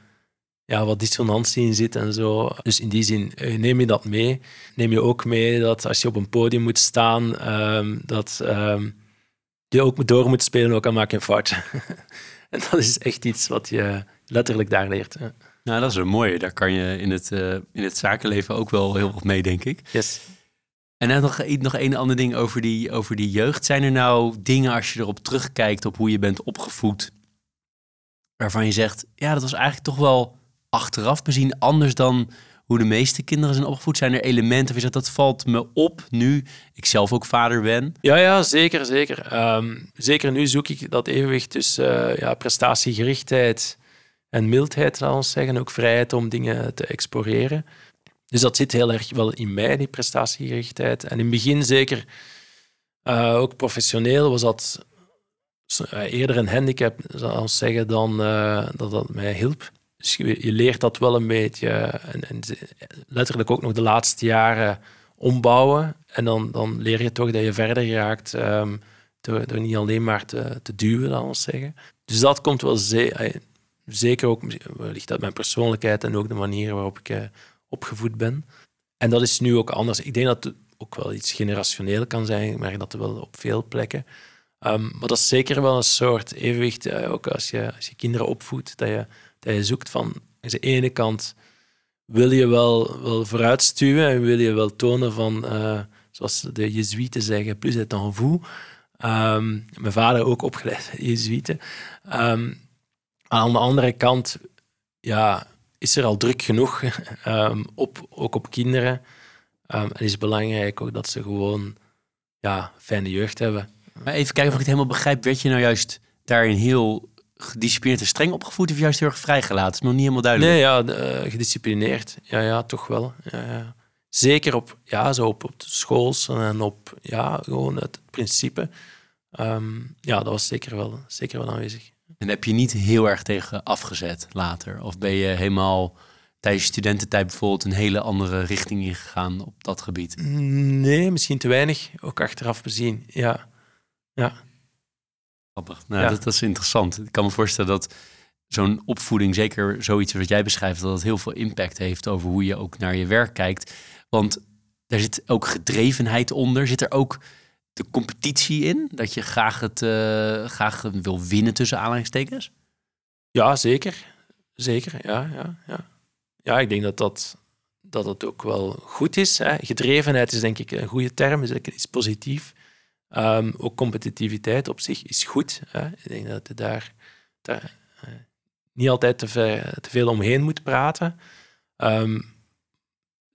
S2: ja, wat dissonantie in zit en zo. Dus in die zin eh, neem je dat mee. Neem je ook mee dat als je op een podium moet staan, um, dat um, je ook door moet spelen, ook al maak je een fout. en dat is echt iets wat je letterlijk daar leert.
S1: Nou, dat is een mooie. Daar kan je in het, uh, in het zakenleven ook wel heel wat mee, denk ik.
S2: Yes.
S1: En dan nog, nog een ander ding over die, over die jeugd. Zijn er nou dingen als je erop terugkijkt op hoe je bent opgevoed, waarvan je zegt, ja, dat was eigenlijk toch wel achteraf bezien anders dan hoe de meeste kinderen zijn opgevoed? Zijn er elementen of dat valt me op nu ik zelf ook vader ben?
S2: Ja, ja zeker, zeker. Um, zeker nu zoek ik dat evenwicht tussen uh, ja, prestatiegerichtheid en mildheid, laten we zeggen. Ook vrijheid om dingen te exploreren. Dus dat zit heel erg wel in mij, die prestatiegerichtheid. En in het begin zeker uh, ook professioneel was dat eerder een handicap, zal ik zeggen, dan uh, dat dat mij hielp. Dus je, leert dat wel een beetje. En, en, letterlijk ook nog de laatste jaren ombouwen. En dan, dan leer je toch dat je verder raakt um, door, door, niet alleen maar te, te duwen, laten we zeggen. Dus dat komt wel ze zeker ook, ligt dat mijn persoonlijkheid en ook de manier waarop ik opgevoed ben. En dat is nu ook anders. Ik denk dat het ook wel iets generationeel kan zijn. Ik merk dat wel op veel plekken. Um, maar dat is zeker wel een soort evenwicht, uh, ook als je, als je kinderen opvoedt, dat je dat je zoekt van, aan de ene kant wil je wel, wel vooruitstuwen en wil je wel tonen van, uh, zoals de Jezuïeten zeggen, plus het en vous. Um, mijn vader ook opgeleid Jezuïeten. Um, aan de andere kant ja, is er al druk genoeg, op, ook op kinderen. En is het belangrijk ook dat ze gewoon ja, fijne jeugd hebben.
S1: Maar even kijken of ik het helemaal begrijp. Werd je nou juist daarin heel gedisciplineerd en streng opgevoed of juist heel erg vrijgelaten? Dat is nog niet helemaal duidelijk.
S2: Nee, ja, uh, gedisciplineerd. Ja, ja, toch wel. Ja, ja. Zeker op, ja, zo op, op de schools en op ja, gewoon het principe. Um, ja, dat was zeker wel, zeker wel aanwezig.
S1: En heb je niet heel erg tegen afgezet later? Of ben je helemaal tijdens je studententijd bijvoorbeeld een hele andere richting ingegaan op dat gebied?
S2: Nee, misschien te weinig. Ook achteraf bezien, ja. Ja.
S1: Nou, dat, dat, is interessant. Ik kan me voorstellen dat zo'n opvoeding, zeker zoiets wat jij beschrijft, dat het heel veel impact heeft over hoe je ook naar je werk kijkt. Want daar zit ook gedrevenheid onder. Zit er ook de competitie in? Dat je graag, het, uh, graag wil winnen tussen aanhalingstekens?
S2: Ja, zeker. Zeker, ja. Ja, ja. ja ik denk dat dat, dat het ook wel goed is. Hè. Gedrevenheid is denk ik een goede term, is iets positief. Um, ook competitiviteit op zich is goed. Hè. Ik denk dat je daar, daar uh, niet altijd te, veel omheen moet praten. Um,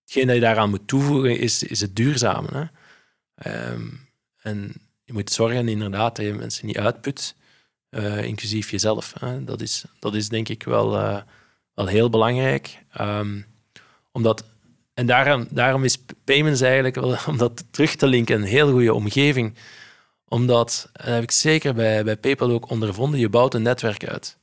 S2: hetgeen dat je daaraan moet toevoegen is, is het duurzame. Hè. Um, en je moet zorgen inderdaad dat je mensen niet uitput. eh, inclusief jezelf. Hè. Dat, is, dat is denk ik wel, eh, wel heel belangrijk. Ehm, omdat, en daarom, daarom is payments eigenlijk, om dat terug te linken, een heel goede omgeving. Omdat, en dat heb ik zeker bij, bij PayPal ook ondervonden, je bouwt een netwerk uit.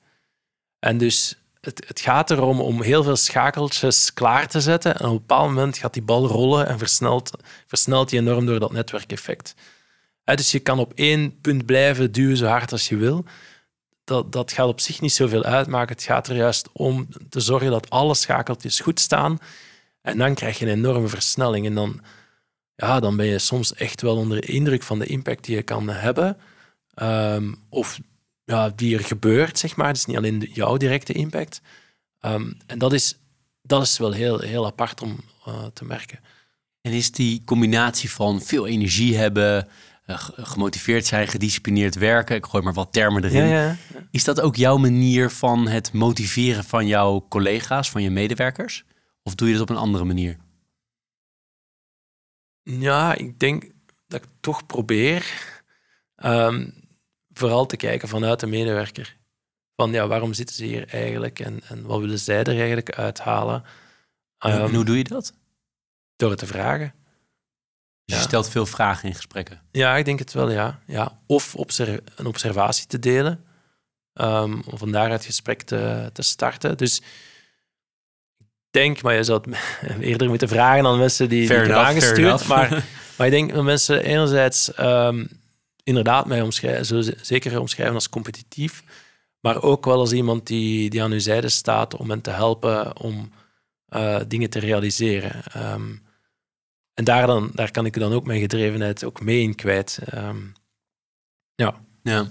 S2: En dus het, het gaat erom om heel veel schakeltjes klaar te zetten. En op een bepaald moment gaat die bal rollen en versnelt, versnelt die enorm door dat netwerkeffect. Dus je kan op één punt blijven duwen zo hard als je wil. Dat, dat gaat op zich niet zoveel uitmaken. Het gaat er juist om te zorgen dat alle schakeltjes goed staan. En dan krijg je een enorme versnelling. En dan, ja, dan ben je soms echt wel onder de indruk van de impact die je kan hebben. Ehm, of ja, die er gebeurt, zeg maar. Het is niet alleen jouw directe impact. Ehm, en dat is, dat is wel heel, heel apart om eh, te merken.
S1: En is die combinatie van veel energie hebben, eh, ge- gemotiveerd zijn, gedisciplineerd werken, ik gooi maar wat termen erin.
S2: ja.
S1: Is dat ook jouw manier van het motiveren van jouw collega's, van je medewerkers? Of doe je dat op een andere manier?
S2: Ja, ik denk dat ik toch probeer ehm, vooral te kijken vanuit de medewerker. Van ja, waarom zitten ze hier eigenlijk en, en wat willen zij er eigenlijk uithalen?
S1: en
S2: Ehm,
S1: hoe doe je dat?
S2: door het te vragen.
S1: Dus je stelt veel vragen in gesprekken.
S2: Ja, ik denk het wel, ja. ja. Of een observatie te delen. ehm, om van daaruit het gesprek te, te starten. Dus denk, maar je zou het eerder moeten vragen aan mensen die, die
S1: Fair enough, fair
S2: aangestuurd. Maar, maar ik denk dat mensen enerzijds ehm, inderdaad mij omschrijven, ze zeker omschrijven als competitief. Maar ook wel als iemand die, die aan uw zijde staat om hen te helpen om eh, dingen te realiseren. Ehm, en daar, dan, daar kan ik dan ook mijn gedrevenheid ook mee in kwijt. Ehm, ja.
S1: Ja.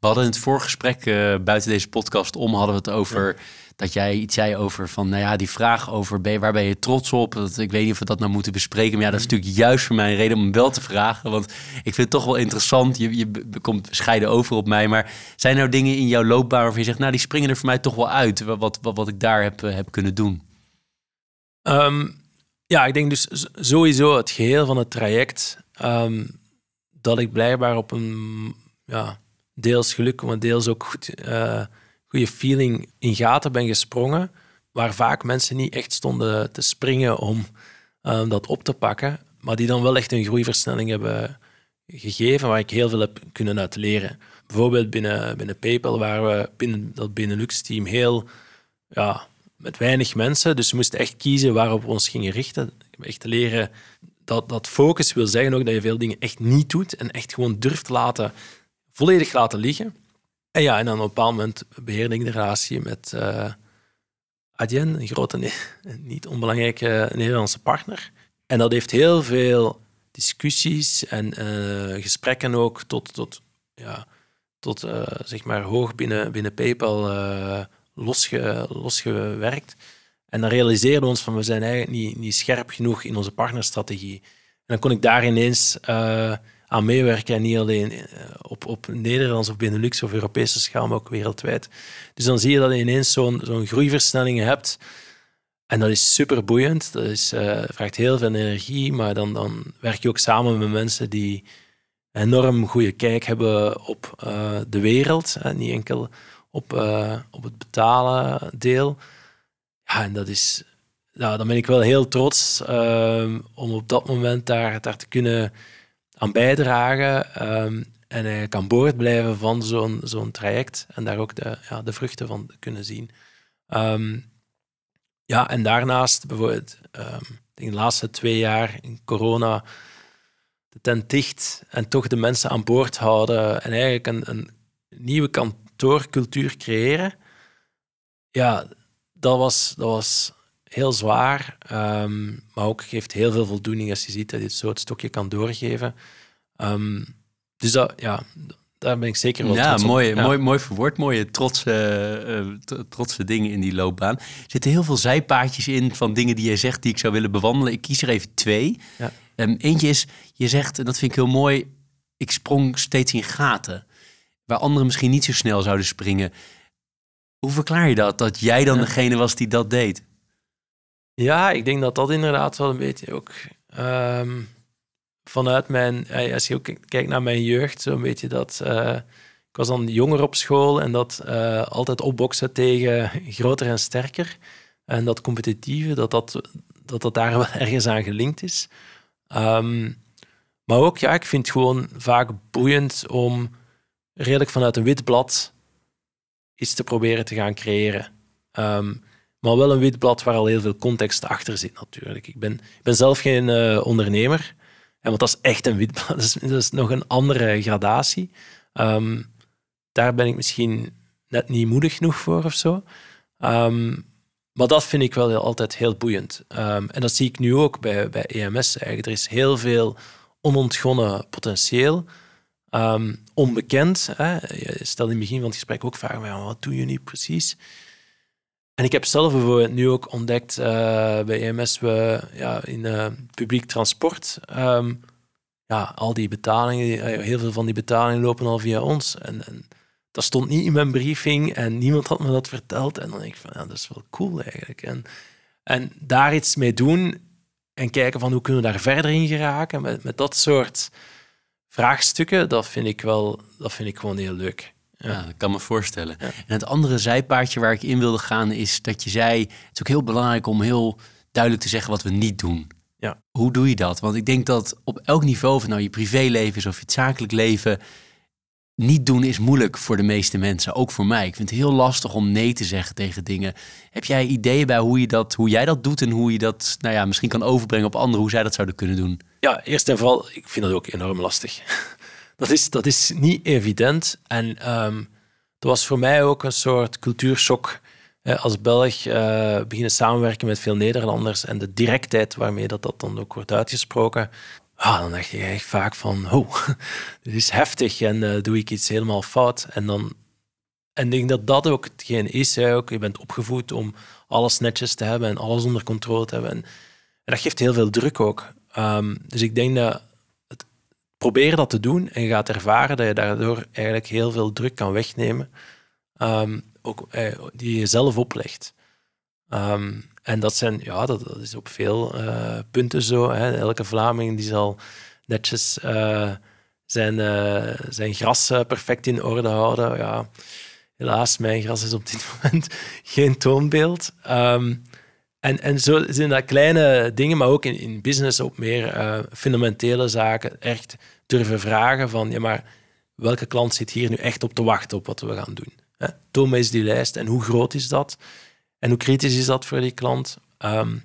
S1: We hadden in het voorgesprek uh, buiten deze podcast om, hadden we het over ja. Dat jij iets zei over van, nou ja, die vraag over ben waar ben je trots op? Dat, ik weet niet of we dat nou moeten bespreken, maar ja, dat is natuurlijk juist voor mij een reden om hem wel te vragen, want ik vind het toch wel interessant. Je, je komt scheiden over op mij, maar zijn er nou dingen in jouw loopbaan waarvan je zegt, nou, die springen er voor mij toch wel uit, wat, wat, wat ik daar heb, uh, heb kunnen doen?
S2: Um, ja, ik denk dus sowieso het geheel van het traject. Um, dat ik blijkbaar op een ja, deels geluk, maar deels ook goed, uh, goede feeling in gaten ben gesprongen. Waar vaak mensen niet echt stonden te springen om um, dat op te pakken. Maar die dan wel echt een groeiversnelling hebben gegeven, waar ik heel veel heb kunnen uit leren. Bijvoorbeeld binnen, binnen PayPal, waar we binnen dat Benelux-team heel ja, met weinig mensen. Dus we moesten echt kiezen waarop we ons gingen richten. Echt te leren dat, dat focus wil zeggen ook dat je veel dingen echt niet doet en echt gewoon durft laten, volledig laten liggen. En ja, en dan op een bepaald moment beheerde ik de relatie met uh, Adyen, een grote, niet onbelangrijke Nederlandse partner. En dat heeft heel veel discussies en uh, gesprekken ook tot, tot, ja, tot uh, zeg maar hoog binnen, binnen PayPal uh, losge, losgewerkt. En dan realiseerden we ons van we zijn eigenlijk niet, niet scherp genoeg in onze partnerstrategie. En dan kon ik daar ineens aan meewerken en niet alleen uh, op, op Nederlands of Benelux of Europese schaal, maar ook wereldwijd. Dus dan zie je dat je ineens zo'n zo'n groeiversnelling hebt. En dat is super boeiend. Dat is, uh, vraagt heel veel energie, maar dan, dan werk je ook samen met mensen die enorm goede kijk hebben op de wereld. En niet enkel op, op het betalen deel. Ja, en dat is... Nou, dan ben ik wel heel trots om op dat moment daar, daar te kunnen aan bijdragen. Um, en eigenlijk aan boord blijven van zo'n zo'n traject. En daar ook de, ja, de vruchten van kunnen zien. Um, ja, en daarnaast bijvoorbeeld... Um, de laatste twee jaar in corona de tent dicht en toch de mensen aan boord houden en eigenlijk een, een nieuwe kant kantoorcultuur creëren, ja, dat was, dat was heel zwaar, um, maar ook geeft heel veel voldoening als je ziet dat je het zo het stokje kan doorgeven. Um, dus dat, ja, daar ben ik zeker wel
S1: ja,
S2: trots
S1: mooi,
S2: op. Ja,
S1: mooi, mooi verwoord. Mooie trotse, uh, trotse dingen in die loopbaan. Er zitten heel veel zijpaadjes in van dingen die je zegt die ik zou willen bewandelen. Ik kies er even twee.
S2: Ja.
S1: Um, eentje is, je zegt, en dat vind ik heel mooi, ik sprong steeds in gaten waar anderen misschien niet zo snel zouden springen. Hoe verklaar je dat? Dat jij dan
S2: Ja.
S1: degene was die dat deed?
S2: Ja, ik denk dat dat inderdaad wel een beetje ook um, vanuit mijn, als je ook kijkt naar mijn jeugd, zo'n beetje dat. Uh, ik was dan jonger op school en dat uh, altijd opboksen tegen groter en sterker. En dat competitieve, dat dat, dat, dat daar wel ergens aan gelinkt is. Ehm, maar ook, ja, ik vind het gewoon vaak boeiend om redelijk vanuit een wit blad iets te proberen te gaan creëren. Ehm, maar wel een wit blad waar al heel veel context achter zit, natuurlijk. Ik ben, ik ben zelf geen uh, ondernemer, en want dat is echt een wit blad. Dat is, nog een andere gradatie. Um, daar ben ik misschien net niet moedig genoeg voor of zo. Um, maar dat vind ik wel altijd heel boeiend. Um, en dat zie ik nu ook bij, bij EMS eigenlijk. Er is heel veel onontgonnen potentieel. Onbekend. Hè? Je in het begin van het gesprek ook vragen, wat doen jullie precies? En ik heb zelf bijvoorbeeld nu ook ontdekt uh, bij EMS, we, ja, in uh, publiek transport, um, ja, al die betalingen, eh, heel veel van die betalingen lopen al via ons. En, en dat stond niet in mijn briefing en niemand had me dat verteld. En dan denk ik van, ja, dat is wel cool eigenlijk. En, en daar iets mee doen en kijken van hoe kunnen we daar verder in geraken met, met dat soort vraagstukken, dat vind ik wel, dat vind ik gewoon heel leuk.
S1: Ja, dat kan me voorstellen. En het andere zijpaardje waar ik in wilde gaan is dat je zei, het is ook heel belangrijk om heel duidelijk te zeggen wat we niet doen.
S2: Ja.
S1: Hoe doe je dat? Want ik denk dat op elk niveau, of nou je privéleven is of je het zakelijk leven, niet doen is moeilijk voor de meeste mensen, ook voor mij. Ik vind het heel lastig om nee te zeggen tegen dingen. Heb jij ideeën bij hoe, je dat, hoe jij dat doet en hoe je dat nou ja, misschien kan overbrengen op anderen, hoe zij dat zouden kunnen doen?
S2: Ja, eerst en vooral, ik vind dat ook enorm lastig. Dat, is, dat is niet evident. En um, dat was voor mij ook een soort cultuurshock. Als Belg uh, beginnen samenwerken met veel Nederlanders en de directheid waarmee dat, dat dan ook wordt uitgesproken ah, dan dacht je echt vaak van, oh, dit is heftig en uh, doe ik iets helemaal fout. En dan en ik denk dat dat ook hetgeen is. Ook, je bent opgevoed om alles netjes te hebben en alles onder controle te hebben. En, dat geeft heel veel druk ook. Um, dus ik denk dat probeer dat te doen en je gaat ervaren dat je daardoor eigenlijk heel veel druk kan wegnemen. Um, ook, eh, die je zelf oplegt. Um, en dat, zijn, ja, dat, is op veel uh, punten zo. Hè. Elke Vlaming die zal netjes uh, zijn, zijn gras perfect in orde houden. Ja, helaas, mijn gras is op dit moment geen toonbeeld. Um, en, en zo zijn dat kleine dingen, maar ook in, in business ook meer fundamentele zaken. Echt durven vragen van, ja, maar welke klant zit hier nu echt op te wachten op wat we gaan doen? Hè? Toon eens die lijst en hoe groot is dat? En hoe kritisch is dat voor die klant? Um,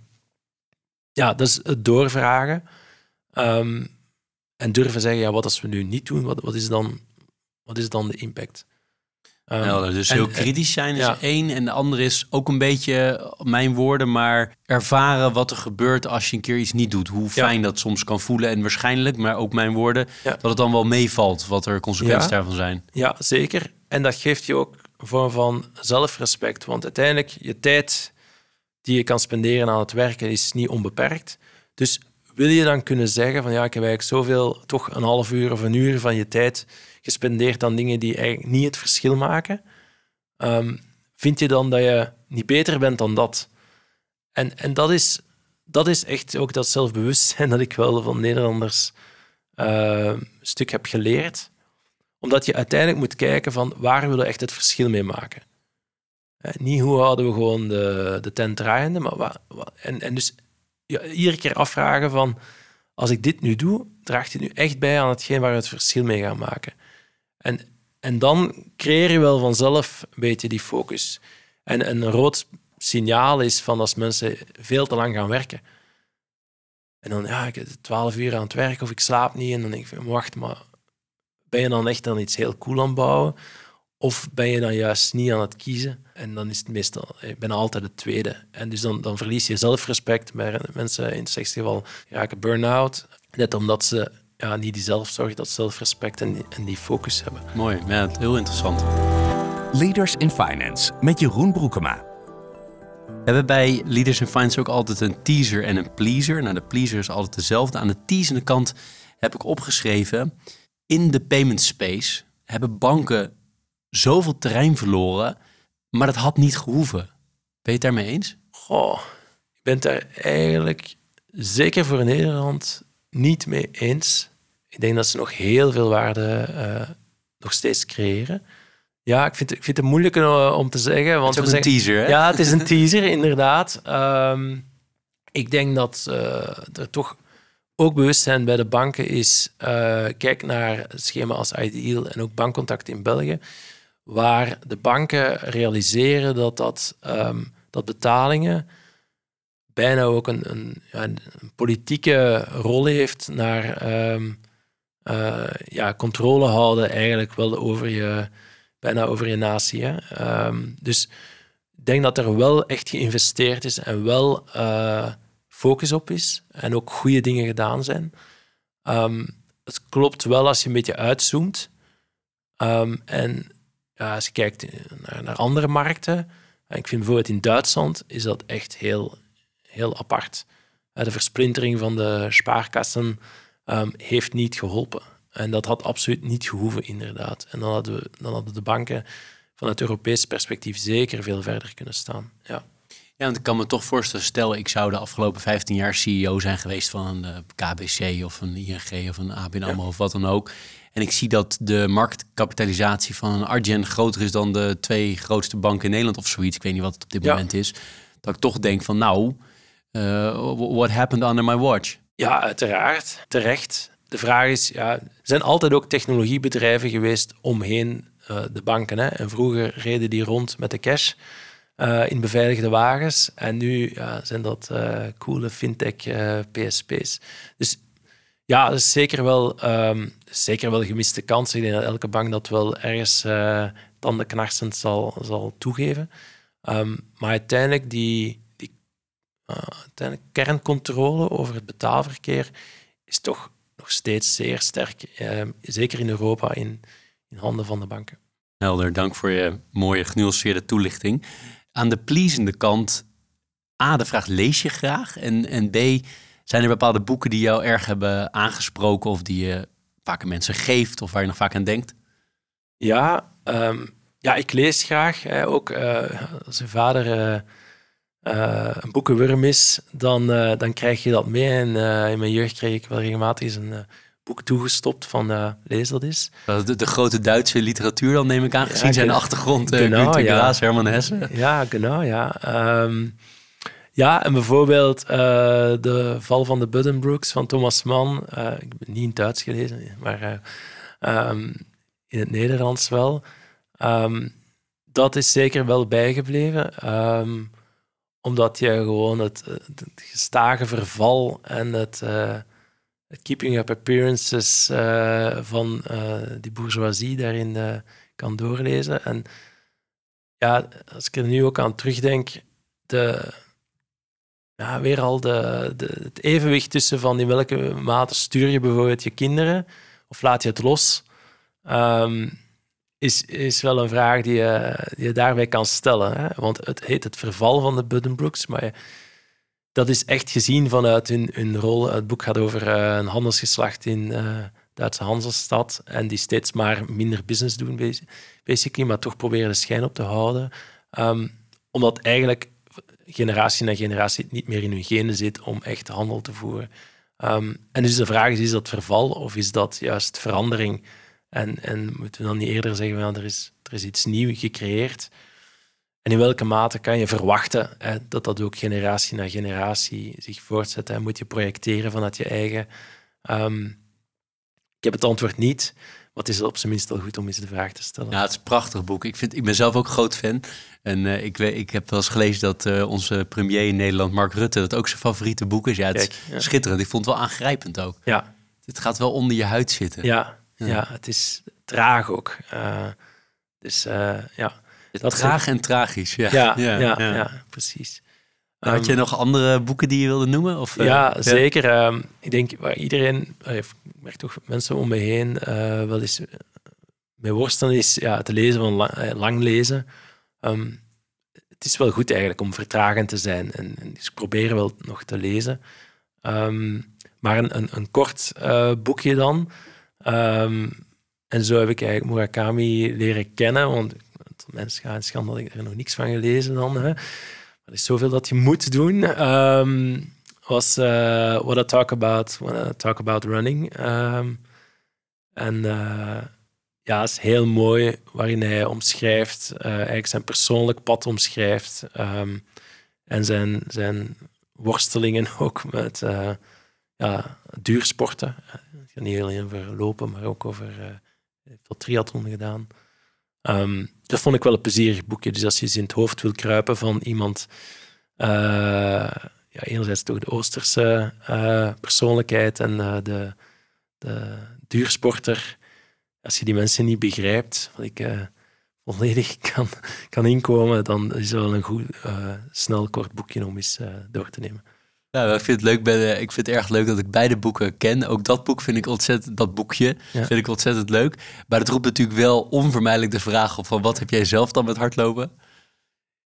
S2: ja, dat is het doorvragen. Um, en durven zeggen, ja, wat als we nu niet doen, wat, wat, is, dan, wat is dan de impact?
S1: Um, ja, dus heel kritisch zijn is ja. één. En de andere is ook een beetje, mijn woorden, maar ervaren wat er gebeurt als je een keer iets niet doet. Hoe fijn dat soms kan voelen. En waarschijnlijk, maar ook mijn woorden, dat het dan wel meevalt wat er consequenties daarvan zijn.
S2: Ja, zeker. En dat geeft je ook vorm van zelfrespect. Want uiteindelijk, je tijd die je kan spenderen aan het werken is niet onbeperkt. Dus wil je dan kunnen zeggen van ja, ik heb eigenlijk zoveel, toch een half uur of een uur van je tijd gespendeerd aan dingen die eigenlijk niet het verschil maken, um, vind je dan dat je niet beter bent dan dat? En, en dat, is, dat is echt ook dat zelfbewustzijn dat ik wel van Nederlanders een stuk heb geleerd omdat je uiteindelijk moet kijken van waar willen we echt het verschil mee maken. niet hoe houden we gewoon de, de tent draaiende, maar wat, en, en dus ja, iedere keer afvragen van als ik dit nu doe, draagt dit nu echt bij aan hetgeen waar we het verschil mee gaan maken. En, en dan creëer je wel vanzelf een beetje die focus. En een rood signaal is van als mensen veel te lang gaan werken. En dan, ja, ik heb twaalf uur aan het werk of ik slaap niet. En dan denk ik, wacht, maar ben je dan echt dan iets heel cool aan het bouwen? Of ben je dan juist niet aan het kiezen? En dan is het meestal, ik ben altijd het tweede. En dus dan, dan verlies je zelfrespect. Maar mensen in het slechtste geval raken burn-out. Net omdat ze ja, niet die zelfzorg, dat zelfrespect en die, en die focus hebben.
S1: Mooi, ja, heel interessant.
S3: Leaders in Finance met Jeroen Broekema.
S1: We hebben bij Leaders in Finance ook altijd een teaser en een pleaser. Nou, de pleaser is altijd dezelfde. Aan de teasende kant heb ik opgeschreven in de payment space hebben banken zoveel terrein verloren, maar dat had niet gehoeven. Ben je het daarmee eens?
S2: Goh, ik ben het daar eigenlijk zeker voor Nederland niet mee eens. Ik denk dat ze nog heel veel waarde uh, nog steeds creëren. Ja, ik vind, ik vind het moeilijk eh, om te zeggen. Want
S1: het is een teaser, hè?
S2: Ja, het is een teaser, inderdaad. Ehm, ik denk dat uh, er toch ook bewustzijn bij de banken is. Uh, kijk naar het schema als Ideal en ook bankcontact in België, waar de banken realiseren dat, dat, um, dat betalingen bijna ook een, een, een, politieke rol heeft naar um, uh, ja, controle houden eigenlijk wel over je, bijna over je natie. Hè? Um, dus ik denk dat er wel echt geïnvesteerd is en wel uh, focus op is en ook goede dingen gedaan zijn. Um, het klopt wel als je een beetje uitzoomt en ja, als je kijkt naar, andere markten. Ik vind bijvoorbeeld in Duitsland is dat echt heel, heel apart. De versplintering van de spaarkassen um, heeft niet geholpen. En dat had absoluut niet gehoeven, inderdaad. En dan hadden, we, dan hadden de banken van het Europees perspectief zeker veel verder kunnen staan. Ja.
S1: Ja, want ik kan me toch voorstellen, stel ik zou de afgelopen 15 jaar CEO zijn geweest van een eh, KBC of een ING of een ABN AMRO of wat dan ook. En ik zie dat de marktkapitalisatie van een Argent groter is dan de twee grootste banken in Nederland of zoiets. Ik weet niet wat het op dit moment is. Dat ik toch denk van nou, uh, what happened under my watch?
S2: Ja, uiteraard. Terecht. De vraag is, ja, er zijn altijd ook technologiebedrijven geweest omheen uh, de banken. Hè? En vroeger reden die rond met de cash uh, in beveiligde wagens. En nu zijn dat uh, coole fintech PSP's. Dus ja, dat is zeker wel, um, zeker wel gemiste kans. Ik denk dat elke bank dat wel ergens tandenknarsend zal, zal toegeven. Um, maar uiteindelijk die uiteindelijk kerncontrole over het betaalverkeer is toch nog steeds zeer sterk, eh, zeker in Europa, in, in handen van de banken.
S1: Helder, dank voor je mooie genuanceerde toelichting. Aan de pleasende kant, A, de vraag lees je graag? En, en B, zijn er bepaalde boeken die jou erg hebben aangesproken of die je vaak aan mensen geeft of waar je nog vaak aan denkt?
S2: Ja, um, ja ik lees graag. Hè. Ook uh, als je vader... Uh, uh, een boekenwurm is, dan, uh, dan krijg je dat mee. En uh, in mijn jeugd kreeg ik wel regelmatig eens een boek toegestopt van lees dat is.
S1: De, de, grote Duitse literatuur dan neem ik aan, gezien ja, zijn achtergrond. Genau, ja. Graas, Herman Hesse.
S2: Ja, genau, ja. Um, ja, en bijvoorbeeld De Val van de Buddenbrooks van Thomas Mann. ik heb niet in het Duits gelezen, maar um, in het Nederlands wel. Um, dat is zeker wel bijgebleven omdat je gewoon het, gestage verval en het, uh, het keeping up appearances uh, van uh, die bourgeoisie daarin kan doorlezen. En ja, als ik er nu ook aan terugdenk, de, ja, weer al de, de, het evenwicht tussen van in welke mate stuur je bijvoorbeeld je kinderen of laat je het los. Um, is, is wel een vraag die je, die daarbij kan stellen. Hè? Want het heet het verval van de Buddenbrooks, maar dat is echt gezien vanuit hun, hun rol. Het boek gaat over uh, een handelsgeslacht in uh, Duitse Hansestad en die steeds maar minder business doen, basically, maar toch proberen de schijn op te houden. Um, omdat eigenlijk generatie na generatie het niet meer in hun genen zit om echt handel te voeren. Um, en dus de vraag is, is dat verval of is dat juist verandering? En, en moeten we dan niet eerder zeggen, van, er, is, er is iets nieuws gecreëerd. En in welke mate kan je verwachten hè, dat dat ook generatie na generatie zich voortzet? En moet je projecteren vanuit je eigen... Um, ik heb het antwoord niet, maar het is op zijn minst wel goed om eens de vraag te stellen.
S1: Ja, het is een prachtig boek. Ik, vind, ik ben zelf ook groot fan. En uh, ik, ik heb wel eens gelezen dat uh, onze premier in Nederland, Mark Rutte, dat ook zijn favoriete boek is. Ja, het Kijk, ja. is schitterend. Ik vond het wel aangrijpend ook.
S2: Ja.
S1: Het gaat wel onder je huid zitten.
S2: Ja, ja, het is traag ook. Uh, dus uh, ja.
S1: Dat traag en tragisch, ja.
S2: Ja, ja, precies.
S1: Had je um, nog andere boeken die je wilde noemen? Of,
S2: uh, ja, zeker. Um, ik denk waar iedereen, ik merk toch mensen om me heen wel eens mee worstelen is ja, te lezen van lang, lang lezen. Um, het is wel goed eigenlijk om vertragend te zijn. En, en dus ik probeer wel nog te lezen. maar een, een, een kort boekje dan, Um, en zo heb ik eigenlijk Murakami leren kennen, want mensen gaan schande dat ik er nog niks van gelezen dan. Hè. Er is zoveel dat je moet doen. Um, was uh, What I Talk About When I Talk About Running. Um, en uh, ja, is heel mooi waarin hij omschrijft, uh, eigenlijk zijn persoonlijk pad omschrijft. Ehm, en zijn, zijn worstelingen ook met ja, duursporten. Het gaat niet alleen over lopen, maar ook over uh, triathlon gedaan. Um, dat vond ik wel een plezierig boekje. Dus als je eens in het hoofd wil kruipen van iemand, uh, ja, enerzijds toch de Oosterse persoonlijkheid en de, de duursporter, als je die mensen niet begrijpt, wat ik volledig kan, kan inkomen, dan is het wel een goed, snel kort boekje om eens door te nemen.
S1: Nou, ik vind het leuk. Ben, ik vind het erg leuk dat ik beide boeken ken. Ook dat boek vind ik ontzettend, dat boekje vind ik ontzettend leuk. Maar het roept natuurlijk wel onvermijdelijk de vraag op van wat heb jij zelf dan met hardlopen?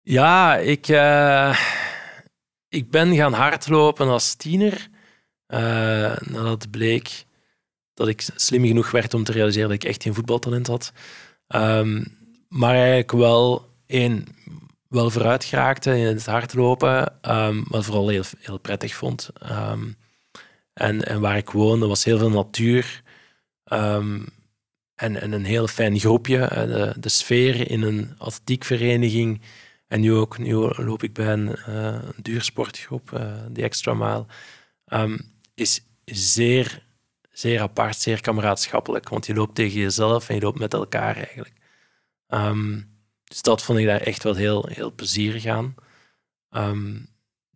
S2: Ja, ik, ik ben gaan hardlopen als tiener. nadat bleek dat ik slim genoeg werd om te realiseren dat ik echt geen voetbaltalent had. Um, maar eigenlijk wel één, wel vooruit geraakte in het hardlopen, um, wat vooral heel, heel prettig vond. Um, en, en waar ik woonde was heel veel natuur en, en een heel fijn groepje. De, de sfeer in een atletiekvereniging en nu ook, nu loop ik bij een, uh, duursportgroep, uh, die Extra Mile, is zeer zeer apart, zeer kameraadschappelijk. Want je loopt tegen jezelf en je loopt met elkaar eigenlijk. Dus dat vond ik daar echt wel heel, heel plezierig aan. Um,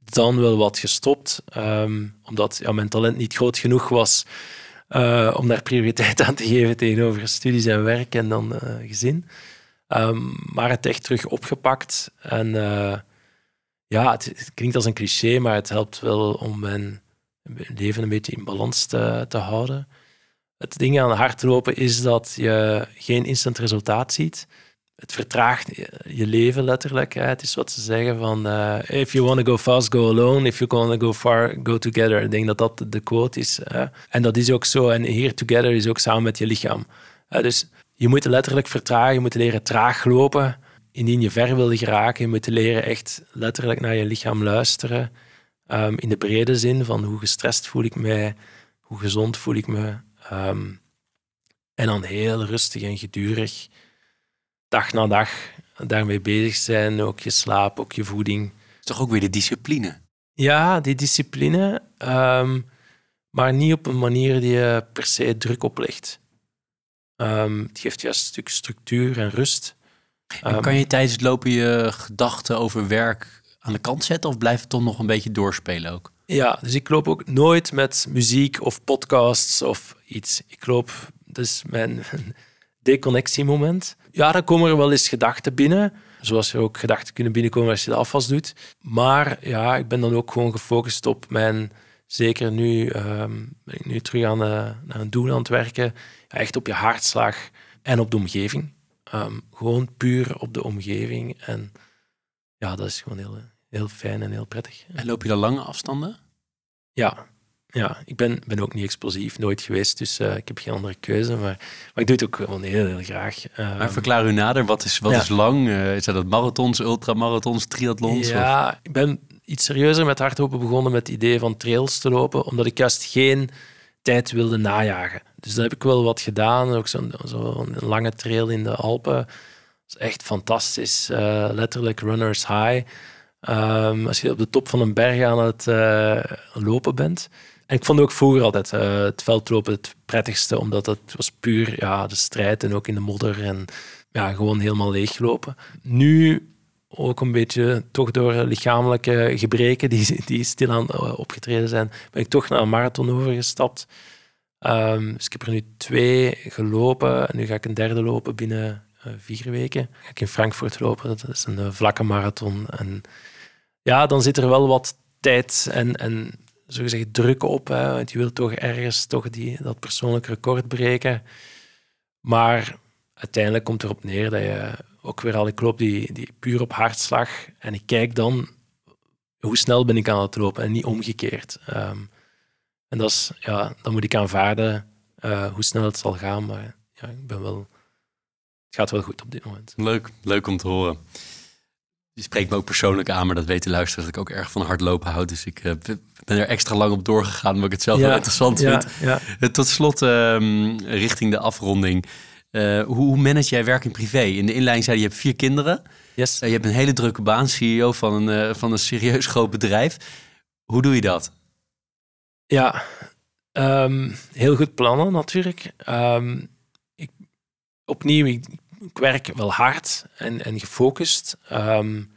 S2: dan wel wat gestopt, um, omdat ja, mijn talent niet groot genoeg was uh, om daar prioriteit aan te geven tegenover studies en werk en dan uh, gezin. maar het echt terug opgepakt. En uh, ja, het, het, klinkt als een cliché, maar het helpt wel om mijn leven een beetje in balans te, te houden. Het ding aan hardlopen is dat je geen instant resultaat ziet. Het vertraagt je leven letterlijk. Het is wat ze zeggen van uh, if you want to go fast, go alone. If you want to go far, go together. Ik denk dat dat de quote is. En dat is ook zo. En here together is ook samen met je lichaam. dus je moet letterlijk vertragen. Je moet leren traag lopen. Indien je ver wil geraken, je moet leren echt letterlijk naar je lichaam luisteren. Um, in de brede zin van hoe gestrest voel ik mij, hoe gezond voel ik me. Um, en dan heel rustig en gedurig, dag na dag, daarmee bezig zijn. Ook je slaap, ook je voeding.
S1: Is toch ook weer de discipline?
S2: Ja, die discipline, um, maar niet op een manier die je per se druk oplegt. het geeft juist een stuk structuur en rust.
S1: En kan je tijdens het lopen je gedachten over werk aan de kant zetten of blijft het toch nog een beetje doorspelen ook?
S2: Ja, dus ik loop ook nooit met muziek of podcasts of iets. Ik loop, dus mijn deconnectiemoment. Ja, dan komen er wel eens gedachten binnen. Zoals er ook gedachten kunnen binnenkomen als je de afwas doet. Maar ja, ik ben dan ook gewoon gefocust op mijn... Zeker nu um, ben ik nu terug aan, uh, naar een doel aan het werken. Ja, echt op je hartslag en op de omgeving. Um, gewoon puur op de omgeving. En ja, dat is gewoon heel, heel fijn en heel prettig.
S1: En loop je dan lange afstanden?
S2: Ja, ja, ik ben, ben ook niet explosief, nooit geweest, dus uh, ik heb geen andere keuze. Maar, maar ik doe het ook gewoon heel, heel graag.
S1: Uh, maar verklaar u nader, wat is, wat ja. is lang? Uh, zijn dat marathons, ultramarathons, triathlons?
S2: Ja, of? ik ben iets serieuzer met hardlopen begonnen met het idee van trails te lopen, omdat ik juist geen tijd wilde najagen. Dus dan heb ik wel wat gedaan, ook zo'n zo een lange trail in de Alpen. Dat is echt fantastisch, uh, letterlijk runners high. Um, als je op de top van een berg aan het lopen bent. Ik vond ook vroeger altijd uh, het veldlopen het prettigste, omdat het was puur ja, de strijd en ook in de modder en ja, gewoon helemaal leeglopen. Nu ook een beetje, toch door lichamelijke gebreken die, die stilaan uh, opgetreden zijn, ben ik toch naar een marathon overgestapt. Um, dus ik heb er nu twee gelopen en nu ga ik een derde lopen binnen vier weken. Ga ik in Frankfurt lopen, dat is een vlakke marathon. En ja, dan zit er wel wat tijd en, en zogezegd druk op. Hè, want je wilt toch ergens toch die, dat persoonlijk record breken. Maar uiteindelijk komt erop neer dat je ook weer al, ik loop die, die puur op hartslag. En ik kijk dan hoe snel ben ik aan het lopen en niet omgekeerd. Um, en dat is, ja, dan moet ik aanvaarden uh, hoe snel het zal gaan. Maar ja, ik ben wel, het gaat wel goed op dit moment.
S1: Leuk, leuk om te horen. Je spreekt me ook persoonlijk aan, maar dat weten luisteren dat ik ook erg van hardlopen houd. Dus ik uh, ben er extra lang op doorgegaan, omdat ik het zelf
S2: ja,
S1: wel interessant
S2: ja,
S1: vind.
S2: Ja.
S1: Uh, tot slot, um, richting de afronding. Uh, hoe, manage jij werk en privé? In de inleiding zei je, je hebt vier kinderen.
S2: Yes.
S1: Uh, je hebt een hele drukke baan, CEO van een, van een serieus groot bedrijf. Hoe doe je dat?
S2: Ja, um, heel goed plannen natuurlijk. Um, ik, opnieuw, ik, ik, werk wel hard en, en gefocust. Um,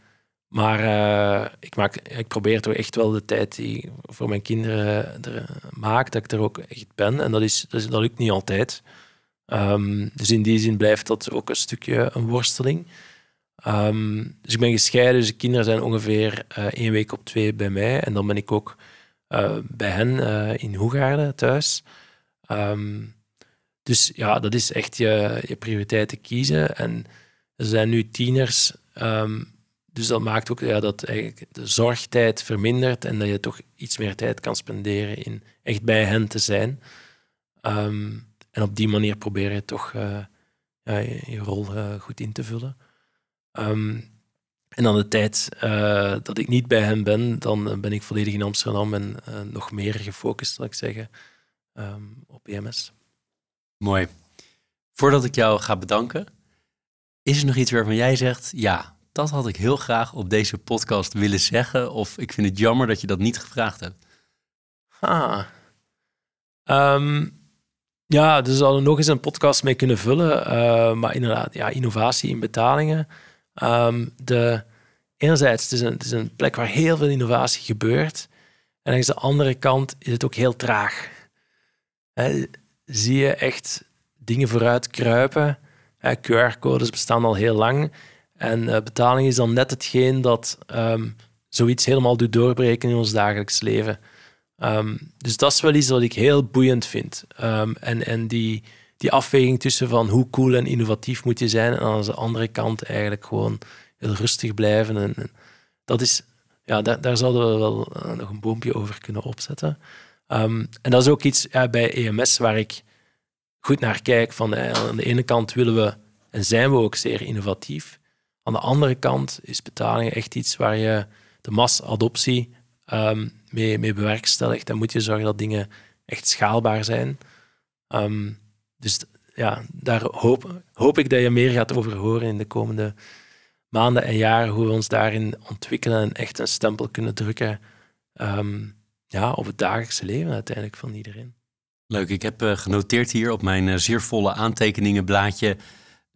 S2: maar uh, ik, maak, ik probeer toch echt wel de tijd die ik voor mijn kinderen er maak, dat ik er ook echt ben. En dat, is, dat, is, dat lukt niet altijd. Um, dus in die zin blijft dat ook een stukje een worsteling. Um, dus ik ben gescheiden, dus de kinderen zijn ongeveer uh, één week op twee bij mij. En dan ben ik ook uh, bij hen in Hoegaarden thuis. Dus ja, dat is echt je, je prioriteiten kiezen. En er zijn nu tieners, dus dat maakt ook ja, dat eigenlijk de zorgtijd vermindert en dat je toch iets meer tijd kan spenderen in echt bij hen te zijn. En op die manier probeer je toch ja, je, rol uh, goed in te vullen. Um, en dan de tijd uh, dat ik niet bij hen ben, dan ben ik volledig in Amsterdam en nog meer gefocust, zal ik zeggen, op EMS.
S1: Mooi. Voordat ik jou ga bedanken, is er nog iets waarvan jij zegt, ja, dat had ik heel graag op deze podcast willen zeggen, of ik vind het jammer dat je dat niet gevraagd hebt?
S2: Ah. Um, ja, dus zouden nog eens een podcast mee kunnen vullen. Uh, maar inderdaad, ja, innovatie in betalingen. Um, de, enerzijds, het is, een, het is een plek waar heel veel innovatie gebeurt. En langs de andere kant is het ook heel traag. Zie je echt dingen vooruit kruipen. QR-codes bestaan al heel lang. En uh, betaling is dan net hetgeen dat um, zoiets helemaal doet doorbreken in ons dagelijks leven. Um, dus dat is wel iets wat ik heel boeiend vind. Um, en en die, die afweging tussen van hoe cool en innovatief moet je zijn en aan de andere kant eigenlijk gewoon heel rustig blijven. En, en dat is, ja, daar, daar zouden we wel uh, nog een boompje over kunnen opzetten. Um, en dat is ook iets bij EMS waar ik goed naar kijk. Van, aan de ene kant willen we en zijn we ook zeer innovatief. Aan de andere kant is betalingen echt iets waar je de massadoptie um, mee, mee bewerkstelligt, dan moet je zorgen dat dingen echt schaalbaar zijn. Um, dus ja, daar hoop, hoop ik dat je meer gaat over horen in de komende maanden en jaren, hoe we ons daarin ontwikkelen en echt een stempel kunnen drukken ja, op het dagelijkse leven uiteindelijk van iedereen.
S1: Leuk, ik heb uh, genoteerd hier op mijn uh, zeer volle aantekeningenblaadje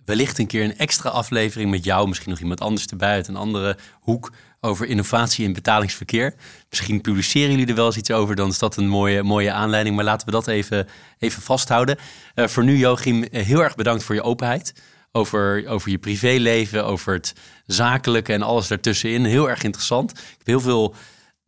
S1: wellicht een keer een extra aflevering met jou, misschien nog iemand anders erbij uit een andere hoek over innovatie in betalingsverkeer. Misschien publiceren jullie er wel eens iets over, dan is dat een mooie, mooie aanleiding. Maar laten we dat even, even vasthouden. Uh, voor nu, Joachim, eh, heel erg bedankt voor je openheid. Over, over je privéleven, over het zakelijke en alles daartussenin. Heel erg interessant. Ik heb heel veel,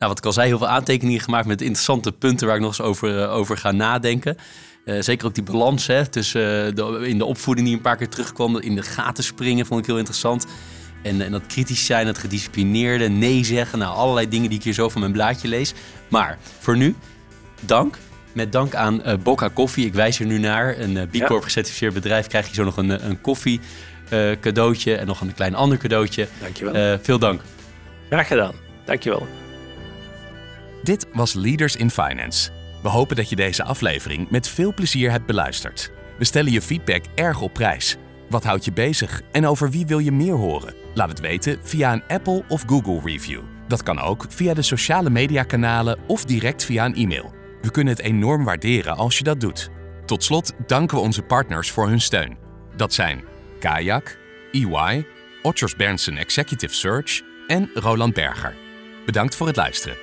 S1: wat ik al zei, heel veel aantekeningen gemaakt met interessante punten waar ik nog eens over, uh, over ga nadenken. Uh, zeker ook die balans hè, tussen de, in de opvoeding die een paar keer terugkwam. In de gaten springen vond ik heel interessant. En, en, dat kritisch zijn, dat gedisciplineerde, nee zeggen. Nou, allerlei dingen die ik hier zo van mijn blaadje lees. Maar voor nu, dank. Met dank aan uh, Bocca Koffie. Ik wijs er nu naar. Een B Corp gecertificeerd bedrijf. Krijg je zo nog een, een koffie cadeautje. En nog een klein ander cadeautje.
S2: Dankjewel.
S1: veel dank.
S2: Graag gedaan. Dankjewel.
S3: Dit was Leaders in Finance. We hopen dat je deze aflevering met veel plezier hebt beluisterd. We stellen je feedback erg op prijs. Wat houdt je bezig en over wie wil je meer horen? Laat het weten via een Apple of Google review. Dat kan ook via de sociale mediakanalen of direct via een e-mail. We kunnen het enorm waarderen als je dat doet. Tot slot danken we onze partners voor hun steun. Dat zijn Kayak, EY, Otters Berndsen Executive Search en Roland Berger. Bedankt voor het luisteren.